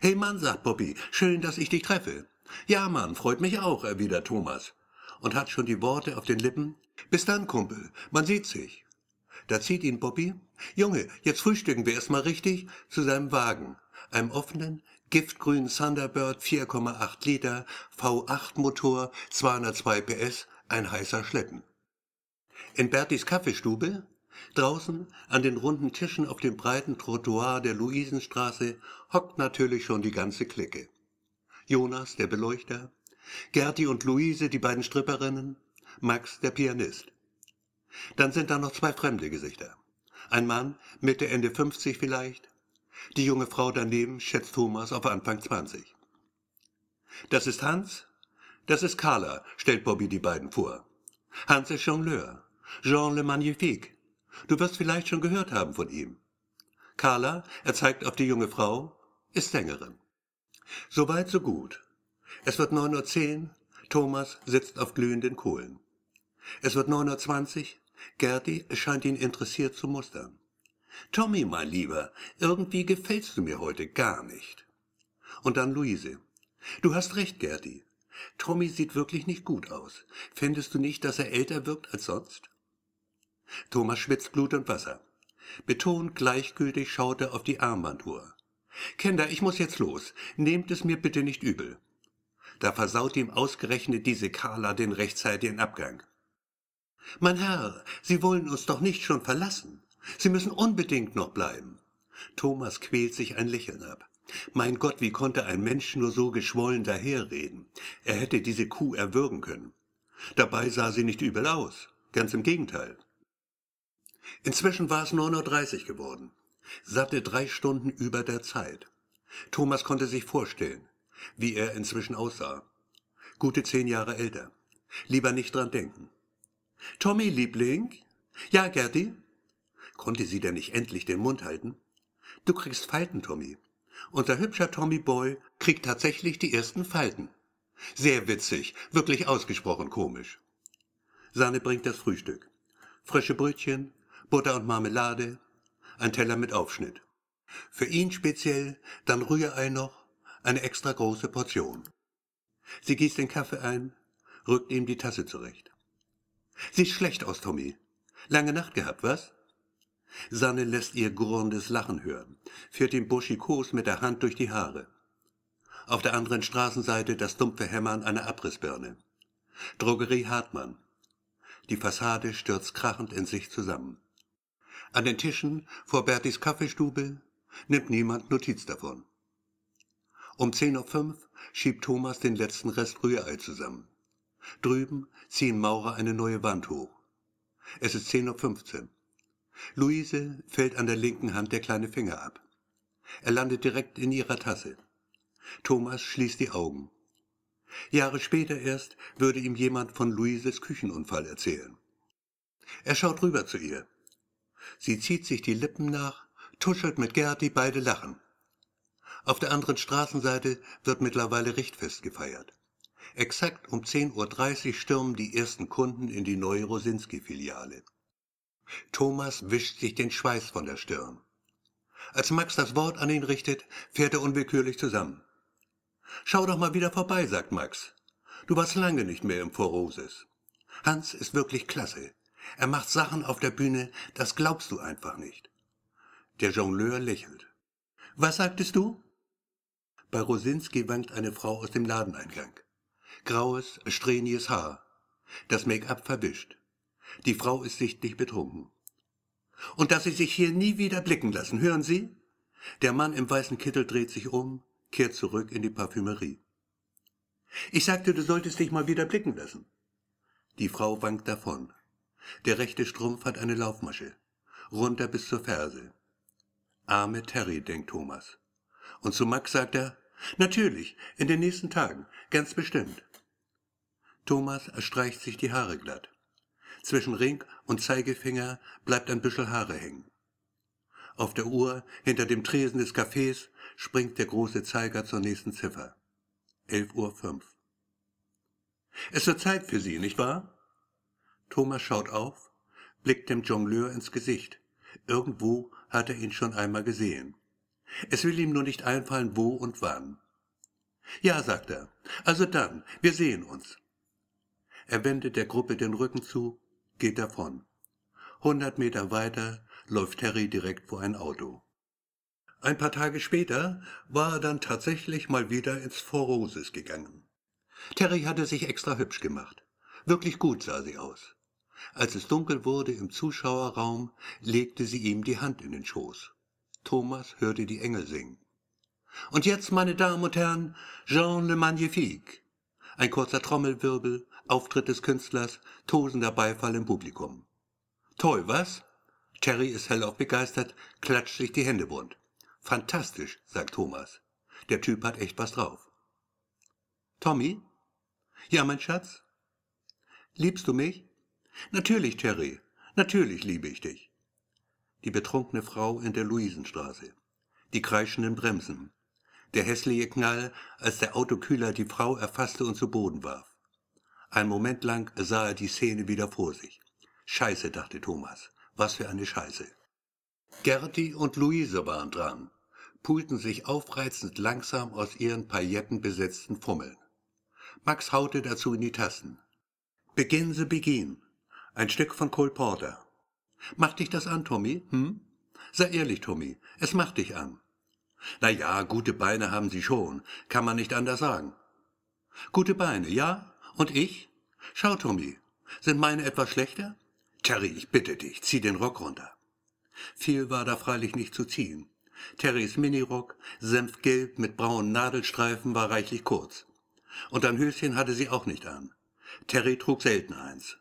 Hey Mann, sagt Bobby, schön, dass ich dich treffe. Ja, Mann, freut mich auch, erwidert Thomas und hat schon die Worte auf den Lippen. Bis dann, Kumpel, man sieht sich. Da zieht ihn Bobby, Junge, jetzt frühstücken wir erstmal richtig, zu seinem Wagen, einem offenen, giftgrünen Thunderbird 4,8 Liter, V8-Motor, 202 PS, ein heißer Schleppen. In Bertis Kaffeestube, draußen an den runden Tischen auf dem breiten Trottoir der Luisenstraße, hockt natürlich schon die ganze Clique. Jonas, der Beleuchter, Gerti und Luise, die beiden Stripperinnen, Max, der Pianist. Dann sind da noch zwei fremde Gesichter. Ein Mann, Mitte, Ende 50 vielleicht. Die junge Frau daneben schätzt Thomas auf Anfang 20. Das ist Hans, das ist Carla, stellt Bobby die beiden vor. Hans ist Jongleur, Jean le Magnifique. Du wirst vielleicht schon gehört haben von ihm. Carla, er zeigt auf die junge Frau, ist Sängerin. Soweit, so gut. Es wird 9.10 Uhr, Thomas sitzt auf glühenden Kohlen. Es wird 9.20 Uhr, Gerti scheint ihn interessiert zu mustern. Tommy, mein Lieber, irgendwie gefällst du mir heute gar nicht. Und dann Luise. Du hast recht, Gerti. Tommy sieht wirklich nicht gut aus. Fändest du nicht, dass er älter wirkt als sonst? Thomas schwitzt Blut und Wasser. Betont gleichgültig schaut er auf die Armbanduhr. Kinder, ich muss jetzt los. Nehmt es mir bitte nicht übel. Da versaut ihm ausgerechnet diese Carla den rechtzeitigen Abgang. Mein Herr, Sie wollen uns doch nicht schon verlassen. Sie müssen unbedingt noch bleiben. Thomas quält sich ein Lächeln ab. Mein Gott, wie konnte ein Mensch nur so geschwollen daherreden? Er hätte diese Kuh erwürgen können. Dabei sah sie nicht übel aus. Ganz im Gegenteil. Inzwischen war es 9.30 Uhr geworden. Satte drei Stunden über der Zeit. Thomas konnte sich vorstellen, wie er inzwischen aussah. Gute zehn Jahre älter. Lieber nicht dran denken. Tommy, Liebling? Ja, Gerti? Konnte sie denn nicht endlich den Mund halten? Du kriegst Falten, Tommy. Unser hübscher Tommy Boy kriegt tatsächlich die ersten Falten. Sehr witzig, wirklich ausgesprochen komisch. Sahne bringt das Frühstück. Frische Brötchen, Butter und Marmelade, ein Teller mit Aufschnitt. Für ihn speziell dann Rührei noch, eine extra große Portion. Sie gießt den Kaffee ein, rückt ihm die Tasse zurecht. Sieht schlecht aus, Tommy. Lange Nacht gehabt, was? Sanne lässt ihr gurrendes Lachen hören, fährt ihm buschikos mit der Hand durch die Haare. Auf der anderen Straßenseite das dumpfe Hämmern einer Abrissbirne. Drogerie Hartmann. Die Fassade stürzt krachend in sich zusammen. An den Tischen vor Bertis Kaffeestube nimmt niemand Notiz davon. Um 10.05 Uhr schiebt Thomas den letzten Rest Rührei zusammen. Drüben ziehen Maurer eine neue Wand hoch. Es ist 10.15 Uhr. Luise fällt an der linken Hand der kleine Finger ab. Er landet direkt in ihrer Tasse. Thomas schließt die Augen. Jahre später erst würde ihm jemand von Luises Küchenunfall erzählen. Er schaut rüber zu ihr. Sie zieht sich die Lippen nach, tuschelt mit Gerti, beide lachen. Auf der anderen Straßenseite wird mittlerweile Richtfest gefeiert. Exakt um 10.30 Uhr stürmen die ersten Kunden in die neue Rosinski-Filiale. Thomas wischt sich den Schweiß von der Stirn. Als Max das Wort an ihn richtet, fährt er unwillkürlich zusammen. Schau doch mal wieder vorbei, sagt Max. Du warst lange nicht mehr im Voroses. Hans ist wirklich klasse. Er macht Sachen auf der Bühne, das glaubst du einfach nicht. Der Jongleur lächelt. Was sagtest du? Bei Rosinski wankt eine Frau aus dem Ladeneingang. Graues, strähniges Haar. Das Make-up verwischt. Die Frau ist sichtlich betrunken. Und dass Sie sich hier nie wieder blicken lassen, hören Sie? Der Mann im weißen Kittel dreht sich um, kehrt zurück in die Parfümerie. Ich sagte, du solltest dich mal wieder blicken lassen. Die Frau wankt davon. Der rechte Strumpf hat eine Laufmasche. Runter bis zur Ferse. Arme Terry, denkt Thomas. Und zu Max sagt er, natürlich, in den nächsten Tagen, ganz bestimmt. Thomas streicht sich die Haare glatt. Zwischen Ring und Zeigefinger bleibt ein Büschel Haare hängen. Auf der Uhr hinter dem Tresen des Cafés springt der große Zeiger zur nächsten Ziffer. 11.05 Uhr. Es wird Zeit für Sie, nicht wahr? Thomas schaut auf, blickt dem Jongleur ins Gesicht. Irgendwo hat er ihn schon einmal gesehen. Es will ihm nur nicht einfallen, wo und wann. Ja, sagt er. Also dann, wir sehen uns. Er wendet der Gruppe den Rücken zu geht davon. Hundert Meter weiter läuft Terry direkt vor ein Auto. Ein paar Tage später war er dann tatsächlich mal wieder ins Forosis gegangen. Terry hatte sich extra hübsch gemacht. Wirklich gut sah sie aus. Als es dunkel wurde im Zuschauerraum, legte sie ihm die Hand in den Schoß. Thomas hörte die Engel singen. Und jetzt, meine Damen und Herren, Jean le Magnifique. Ein kurzer Trommelwirbel, Auftritt des Künstlers, tosender Beifall im Publikum. Toll, was? Terry ist hellauf begeistert, klatscht sich die Hände bunt. Fantastisch, sagt Thomas. Der Typ hat echt was drauf. Tommy? Ja, mein Schatz? Liebst du mich? Natürlich, Terry. Natürlich liebe ich dich. Die betrunkene Frau in der Luisenstraße. Die kreischenden Bremsen. Der hässliche Knall, als der Autokühler die Frau erfasste und zu Boden warf. Ein Moment lang sah er die Szene wieder vor sich. Scheiße, dachte Thomas. Was für eine Scheiße. Gerti und Luise waren dran, pulten sich aufreizend langsam aus ihren paillettenbesetzten Fummeln. Max haute dazu in die Tasten. Begin the Begin. Ein Stück von Cole Porter. Macht dich das an, Tommy, hm? Sei ehrlich, Tommy, es macht dich an. Na ja, gute Beine haben Sie schon, kann man nicht anders sagen. Gute Beine, ja? Und ich? Schau, Tommy, sind meine etwas schlechter? Terry, ich bitte dich, zieh den Rock runter. Viel war da freilich nicht zu ziehen. Terrys Minirock, senfgelb mit braunen Nadelstreifen, war reichlich kurz. Und ein Höschen hatte sie auch nicht an. Terry trug selten eins.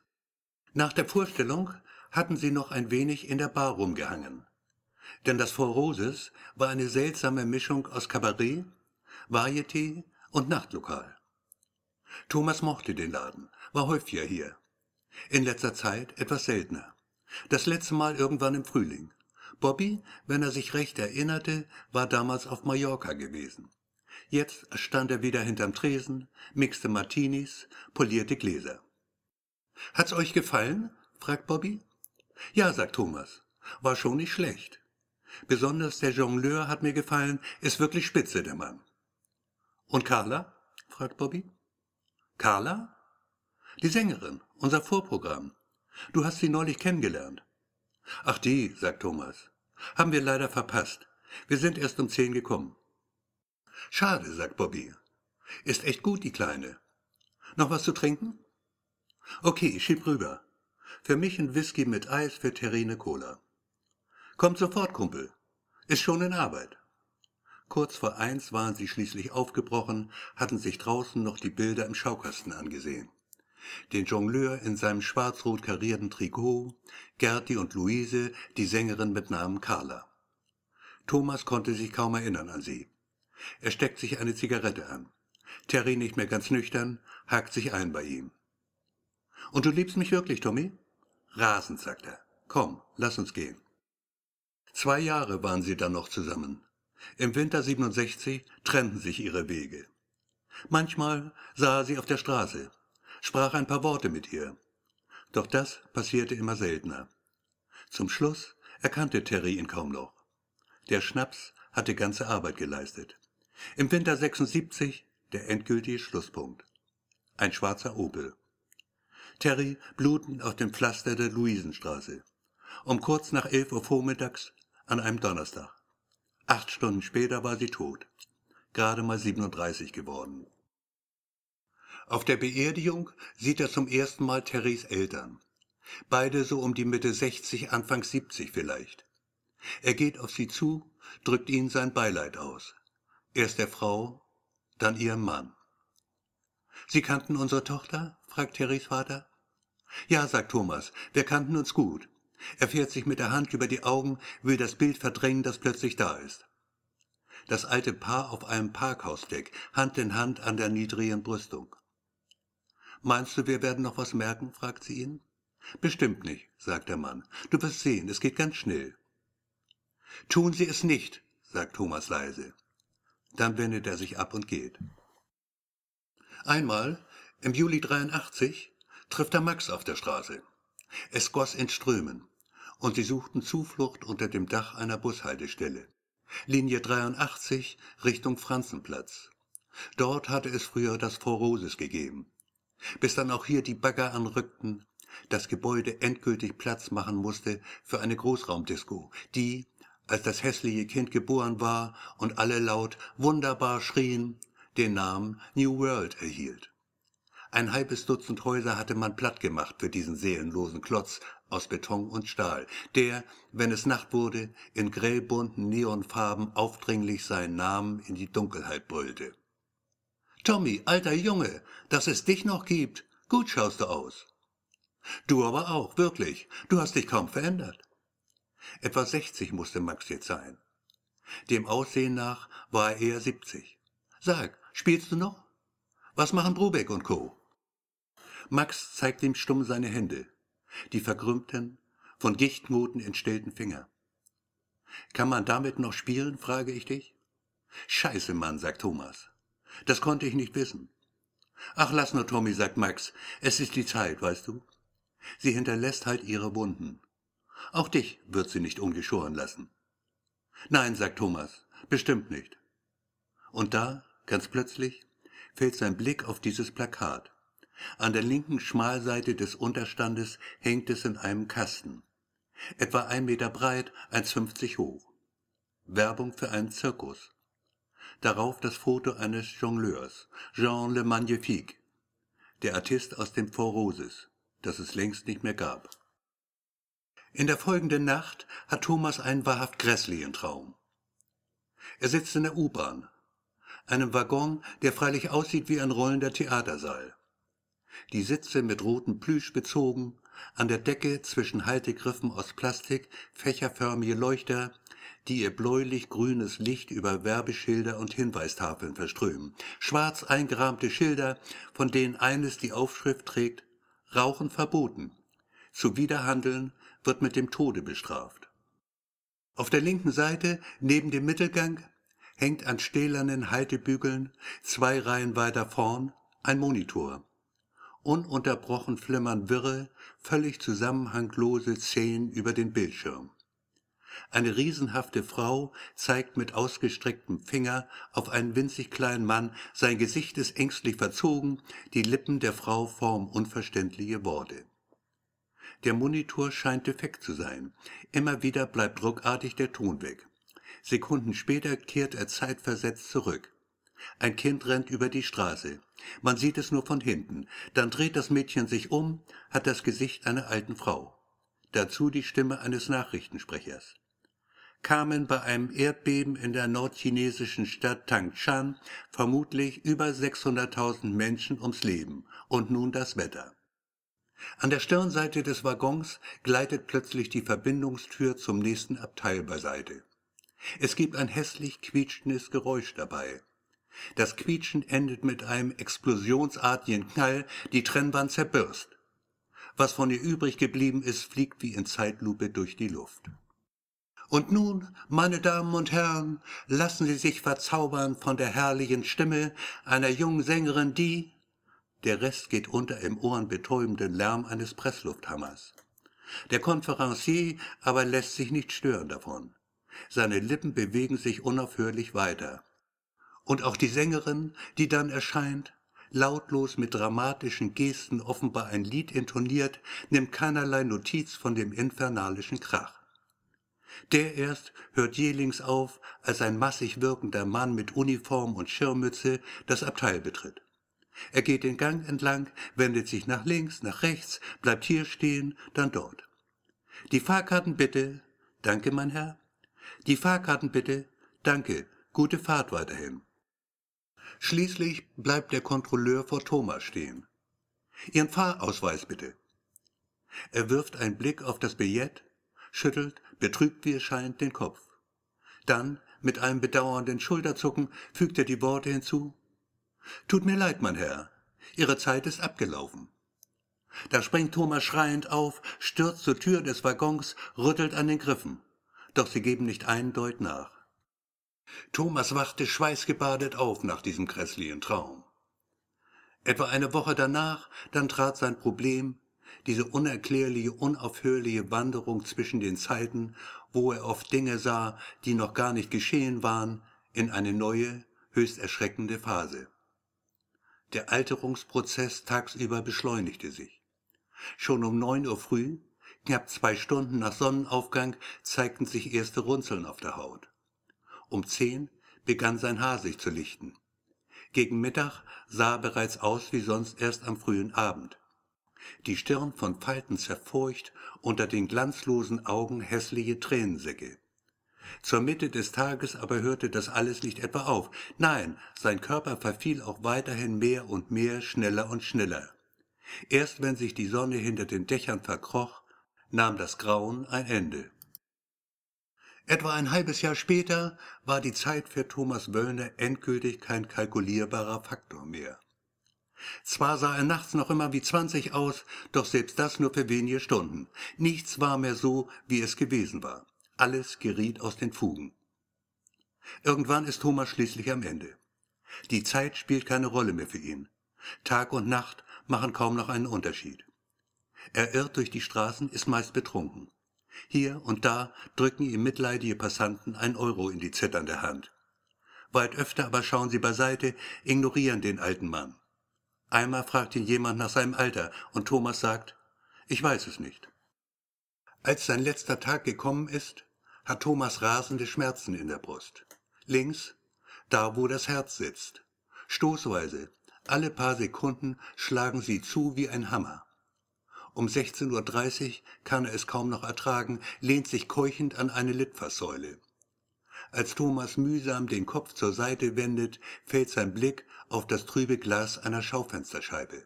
Nach der Vorstellung hatten sie noch ein wenig in der Bar rumgehangen. Denn das Four Roses war eine seltsame Mischung aus Kabarett, Varieté und Nachtlokal. Thomas mochte den Laden, war häufiger hier. In letzter Zeit etwas seltener. Das letzte Mal irgendwann im Frühling. Bobby, wenn er sich recht erinnerte, war damals auf Mallorca gewesen. Jetzt stand er wieder hinterm Tresen, mixte Martinis, polierte Gläser. Hat's euch gefallen? fragt Bobby. Ja, sagt Thomas. War schon nicht schlecht. Besonders der Jongleur hat mir gefallen, ist wirklich spitze, der Mann. Und Carla? fragt Bobby. Carla? Die Sängerin, unser Vorprogramm. Du hast sie neulich kennengelernt. Ach die, sagt Thomas. Haben wir leider verpasst. Wir sind erst um zehn gekommen. Schade, sagt Bobby. Ist echt gut, die Kleine. Noch was zu trinken? Okay, schieb rüber. Für mich ein Whisky mit Eis, für Terrine Cola. Kommt sofort, Kumpel. Ist schon in Arbeit. Kurz vor eins waren sie schließlich aufgebrochen, hatten sich draußen noch die Bilder im Schaukasten angesehen. Den Jongleur in seinem schwarz-rot karierten Trikot, Gerti und Luise, die Sängerin mit Namen Carla. Thomas konnte sich kaum erinnern an sie. Er steckt sich eine Zigarette an. Terry, nicht mehr ganz nüchtern, hakt sich ein bei ihm. Und du liebst mich wirklich, Tommy? Rasend, sagt er. Komm, lass uns gehen. Zwei Jahre waren sie dann noch zusammen. Im Winter 67 trennten sich ihre Wege. Manchmal sah er sie auf der Straße, sprach ein paar Worte mit ihr. Doch das passierte immer seltener. Zum Schluss erkannte Terry ihn kaum noch. Der Schnaps hatte ganze Arbeit geleistet. Im Winter 76 der endgültige Schlusspunkt. Ein schwarzer Opel. Terry blutend auf dem Pflaster der Luisenstraße. Um kurz nach elf Uhr vormittags an einem Donnerstag. Acht Stunden später war sie tot. Gerade mal 37 geworden. Auf der Beerdigung sieht er zum ersten Mal Terrys Eltern. Beide so um die Mitte 60, Anfang 70 vielleicht. Er geht auf sie zu, drückt ihnen sein Beileid aus. Erst der Frau, dann ihrem Mann. Sie kannten unsere Tochter? fragt Terrys Vater. Ja, sagt Thomas, wir kannten uns gut. Er fährt sich mit der Hand über die Augen, will das Bild verdrängen, das plötzlich da ist. Das alte Paar auf einem Parkhausdeck, Hand in Hand an der niedrigen Brüstung. Meinst du, wir werden noch was merken? fragt sie ihn. Bestimmt nicht, sagt der Mann. Du wirst sehen, es geht ganz schnell. Tun Sie es nicht, sagt Thomas leise. Dann wendet er sich ab und geht. Einmal, im Juli 83, trifft er Max auf der Straße. Es goss in Strömen, und sie suchten Zuflucht unter dem Dach einer Bushaltestelle. Linie 83 Richtung Franzenplatz. Dort hatte es früher das Four Roses gegeben. Bis dann auch hier die Bagger anrückten, das Gebäude endgültig Platz machen musste für eine Großraumdisco, die, als das hässliche Kind geboren war und alle laut wunderbar schrien, den Namen New World erhielt. Ein halbes Dutzend Häuser hatte man platt gemacht für diesen seelenlosen Klotz aus Beton und Stahl, der, wenn es Nacht wurde, in grellbunten Neonfarben aufdringlich seinen Namen in die Dunkelheit brüllte. Tommy, alter Junge, dass es dich noch gibt, gut schaust du aus. Du aber auch, wirklich, du hast dich kaum verändert. Etwa sechzig musste Max jetzt sein. Dem Aussehen nach war er eher siebzig. Sag, spielst du noch? Was machen Brubeck und Co.? Max zeigt ihm stumm seine Hände, die verkrümmten, von Gichtmoten entstellten Finger. Kann man damit noch spielen, frage ich dich? Scheiße, Mann, sagt Thomas. Das konnte ich nicht wissen. Ach, lass nur, Tommy, sagt Max. Es ist die Zeit, weißt du? Sie hinterlässt halt ihre Wunden. Auch dich wird sie nicht ungeschoren lassen. Nein, sagt Thomas, bestimmt nicht. Und da, ganz plötzlich, fällt sein Blick auf dieses Plakat. An der linken Schmalseite des Unterstandes hängt es in einem Kasten. Etwa ein Meter breit, 1,50 hoch. Werbung für einen Zirkus. Darauf das Foto eines Jongleurs, Jean le Magnifique, der Artist aus dem Fort das es längst nicht mehr gab. In der folgenden Nacht hat Thomas einen wahrhaft grässlichen Traum. Er sitzt in der U-Bahn, einem Waggon, der freilich aussieht wie ein rollender Theatersaal. Die Sitze mit rotem Plüsch bezogen, an der Decke zwischen Haltegriffen aus Plastik fächerförmige Leuchter, die ihr bläulich-grünes Licht über Werbeschilder und Hinweistafeln verströmen. Schwarz eingerahmte Schilder, von denen eines die Aufschrift trägt Rauchen verboten. Zuwiderhandeln wird mit dem Tode bestraft. Auf der linken Seite, neben dem Mittelgang, hängt an stählernen Haltebügeln, zwei Reihen weiter vorn, ein Monitor. Ununterbrochen flimmern wirre, völlig zusammenhanglose Szenen über den Bildschirm. Eine riesenhafte Frau zeigt mit ausgestrecktem Finger auf einen winzig kleinen Mann, sein Gesicht ist ängstlich verzogen, die Lippen der Frau formen unverständliche Worte. Der Monitor scheint defekt zu sein. Immer wieder bleibt ruckartig der Ton weg. Sekunden später kehrt er zeitversetzt zurück. Ein Kind rennt über die Straße. Man sieht es nur von hinten. Dann dreht das Mädchen sich um, hat das Gesicht einer alten Frau. Dazu die Stimme eines Nachrichtensprechers. Kamen bei einem Erdbeben in der nordchinesischen Stadt Tangshan vermutlich über 600.000 Menschen ums Leben. Und nun das Wetter. An der Stirnseite des Waggons gleitet plötzlich die Verbindungstür zum nächsten Abteil beiseite. Es gibt ein hässlich quietschendes Geräusch dabei. Das Quietschen endet mit einem explosionsartigen Knall, die Trennwand zerbirst. Was von ihr übrig geblieben ist, fliegt wie in Zeitlupe durch die Luft. Und nun, meine Damen und Herren, lassen Sie sich verzaubern von der herrlichen Stimme einer jungen Sängerin, die der Rest geht unter im ohrenbetäubenden Lärm eines Presslufthammers. Der Konferencier aber lässt sich nicht stören davon. Seine Lippen bewegen sich unaufhörlich weiter. Und auch die Sängerin, die dann erscheint, lautlos mit dramatischen Gesten offenbar ein Lied intoniert, nimmt keinerlei Notiz von dem infernalischen Krach. Der erst hört jählings auf, als ein massig wirkender Mann mit Uniform und Schirmmütze das Abteil betritt. Er geht den Gang entlang, wendet sich nach links, nach rechts, bleibt hier stehen, dann dort. Die Fahrkarten bitte. Danke, mein Herr. Die Fahrkarten bitte. Danke. Gute Fahrt weiterhin. Schließlich bleibt der Kontrolleur vor Thomas stehen. Ihren Fahrausweis bitte. Er wirft einen Blick auf das Billett, schüttelt, betrübt wie es scheint, den Kopf. Dann, mit einem bedauernden Schulterzucken, fügt er die Worte hinzu. Tut mir leid, mein Herr. Ihre Zeit ist abgelaufen. Da springt Thomas schreiend auf, stürzt zur Tür des Waggons, rüttelt an den Griffen doch sie geben nicht einen Deut nach. Thomas wachte schweißgebadet auf nach diesem grässlichen Traum. Etwa eine Woche danach, dann trat sein Problem, diese unerklärliche, unaufhörliche Wanderung zwischen den Zeiten, wo er oft Dinge sah, die noch gar nicht geschehen waren, in eine neue, höchst erschreckende Phase. Der Alterungsprozess tagsüber beschleunigte sich. Schon um neun Uhr früh Knapp zwei Stunden nach Sonnenaufgang zeigten sich erste Runzeln auf der Haut. Um zehn begann sein Haar sich zu lichten. Gegen Mittag sah er bereits aus wie sonst erst am frühen Abend. Die Stirn von Falten zerfurcht, unter den glanzlosen Augen hässliche Tränensäcke. Zur Mitte des Tages aber hörte das alles nicht etwa auf. Nein, sein Körper verfiel auch weiterhin mehr und mehr, schneller und schneller. Erst wenn sich die Sonne hinter den Dächern verkroch, nahm das Grauen ein Ende. Etwa ein halbes Jahr später war die Zeit für Thomas Wöllner endgültig kein kalkulierbarer Faktor mehr. Zwar sah er nachts noch immer wie zwanzig aus, doch selbst das nur für wenige Stunden. Nichts war mehr so, wie es gewesen war. Alles geriet aus den Fugen. Irgendwann ist Thomas schließlich am Ende. Die Zeit spielt keine Rolle mehr für ihn. Tag und Nacht machen kaum noch einen Unterschied. Er irrt durch die Straßen, ist meist betrunken. Hier und da drücken ihm mitleidige Passanten ein Euro in die zitternde Hand. Weit öfter aber schauen sie beiseite, ignorieren den alten Mann. Einmal fragt ihn jemand nach seinem Alter und Thomas sagt, ich weiß es nicht. Als sein letzter Tag gekommen ist, hat Thomas rasende Schmerzen in der Brust. Links, da wo das Herz sitzt. Stoßweise, alle paar Sekunden schlagen sie zu wie ein Hammer. Um 16.30 Uhr kann er es kaum noch ertragen, lehnt sich keuchend an eine Litfaßsäule. Als Thomas mühsam den Kopf zur Seite wendet, fällt sein Blick auf das trübe Glas einer Schaufensterscheibe.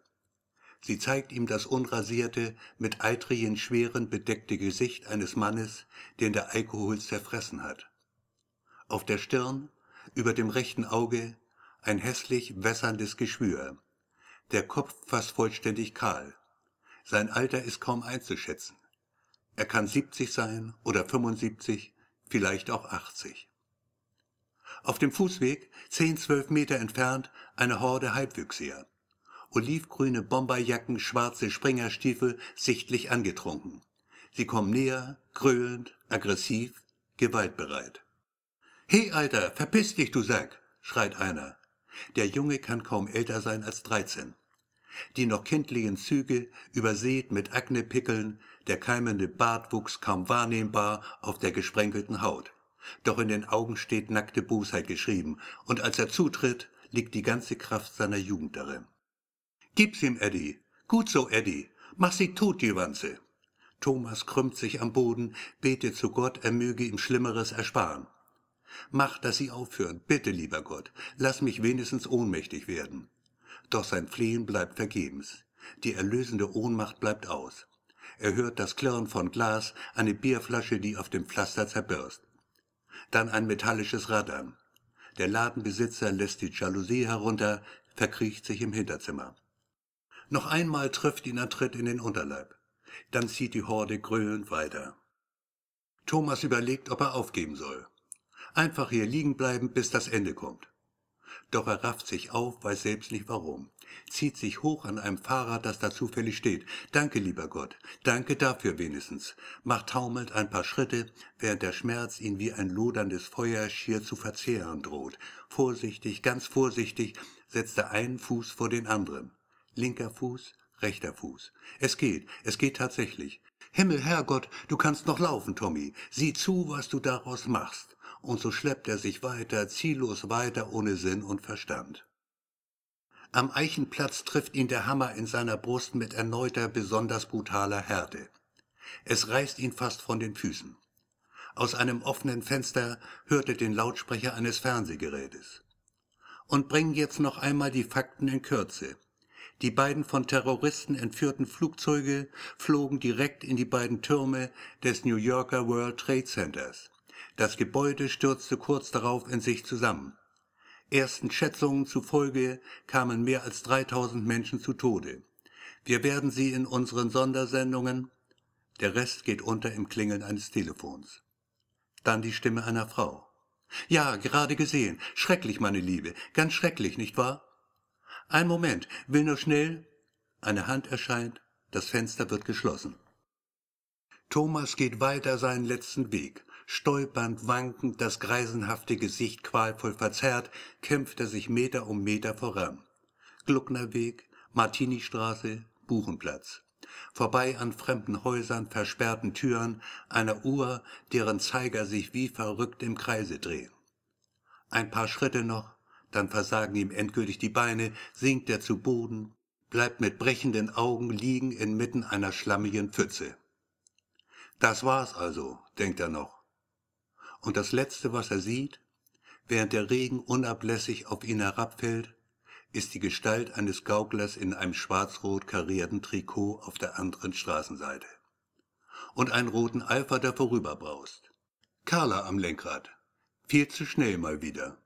Sie zeigt ihm das unrasierte, mit eitrigen Schweren bedeckte Gesicht eines Mannes, den der Alkohol zerfressen hat. Auf der Stirn, über dem rechten Auge, ein hässlich wässerndes Geschwür. Der Kopf fast vollständig kahl. Sein Alter ist kaum einzuschätzen. Er kann 70 sein oder 75, vielleicht auch 80. Auf dem Fußweg, zehn, zwölf Meter entfernt, eine Horde Halbwüchsiger olivgrüne Bomberjacken, schwarze Springerstiefel, sichtlich angetrunken. Sie kommen näher, grölend, aggressiv, gewaltbereit. He, Alter, verpiss dich, du Sack, schreit einer. Der Junge kann kaum älter sein als dreizehn. Die noch kindlichen Züge, übersät mit Aknepickeln, der keimende Bartwuchs kaum wahrnehmbar auf der gesprenkelten Haut. Doch in den Augen steht nackte Bosheit geschrieben, und als er zutritt, liegt die ganze Kraft seiner Jugend darin. Gib's ihm, Eddie. Gut so, Eddie. Mach sie tot, die Wanze. Thomas krümmt sich am Boden, betet zu Gott, er möge ihm Schlimmeres ersparen. Mach, dass sie aufhören, bitte, lieber Gott, lass mich wenigstens ohnmächtig werden. Doch sein Flehen bleibt vergebens. Die erlösende Ohnmacht bleibt aus. Er hört das Klirren von Glas, eine Bierflasche, die auf dem Pflaster zerbirst. Dann ein metallisches Raddern. Der Ladenbesitzer lässt die Jalousie herunter, verkriecht sich im Hinterzimmer. Noch einmal trifft ihn ein Tritt in den Unterleib. Dann zieht die Horde grölend weiter. Thomas überlegt, ob er aufgeben soll. Einfach hier liegen bleiben, bis das Ende kommt. Doch er rafft sich auf, weiß selbst nicht warum, zieht sich hoch an einem Fahrrad, das da zufällig steht. Danke, lieber Gott, danke dafür wenigstens, macht taumelnd ein paar Schritte, während der Schmerz ihn wie ein loderndes Feuer schier zu verzehren droht. Vorsichtig, ganz vorsichtig setzt er einen Fuß vor den anderen. Linker Fuß, rechter Fuß. Es geht, es geht tatsächlich. Himmel, Herrgott, du kannst noch laufen, Tommy. Sieh zu, was du daraus machst. Und so schleppt er sich weiter, ziellos weiter, ohne Sinn und Verstand. Am Eichenplatz trifft ihn der Hammer in seiner Brust mit erneuter, besonders brutaler Härte. Es reißt ihn fast von den Füßen. Aus einem offenen Fenster hört er den Lautsprecher eines Fernsehgerätes. Und bring jetzt noch einmal die Fakten in Kürze. Die beiden von Terroristen entführten Flugzeuge flogen direkt in die beiden Türme des New Yorker World Trade Centers. Das Gebäude stürzte kurz darauf in sich zusammen. Ersten Schätzungen zufolge kamen mehr als 3000 Menschen zu Tode. Wir werden sie in unseren Sondersendungen. Der Rest geht unter im Klingeln eines Telefons. Dann die Stimme einer Frau. Ja, gerade gesehen. Schrecklich, meine Liebe. Ganz schrecklich, nicht wahr? Ein Moment, will nur schnell. Eine Hand erscheint, das Fenster wird geschlossen. Thomas geht weiter seinen letzten Weg. Stolpernd, wankend, das greisenhafte Gesicht qualvoll verzerrt, kämpft er sich Meter um Meter voran. Glucknerweg, Martinistraße, Buchenplatz. Vorbei an fremden Häusern, versperrten Türen, einer Uhr, deren Zeiger sich wie verrückt im Kreise drehen. Ein paar Schritte noch, dann versagen ihm endgültig die Beine, sinkt er zu Boden, bleibt mit brechenden Augen liegen inmitten einer schlammigen Pfütze. Das war's also, denkt er noch. Und das Letzte, was er sieht, während der Regen unablässig auf ihn herabfällt, ist die Gestalt eines Gauklers in einem schwarz-rot karierten Trikot auf der anderen Straßenseite. Und einen roten Alpha, der vorüberbraust. Carla am Lenkrad. Viel zu schnell mal wieder.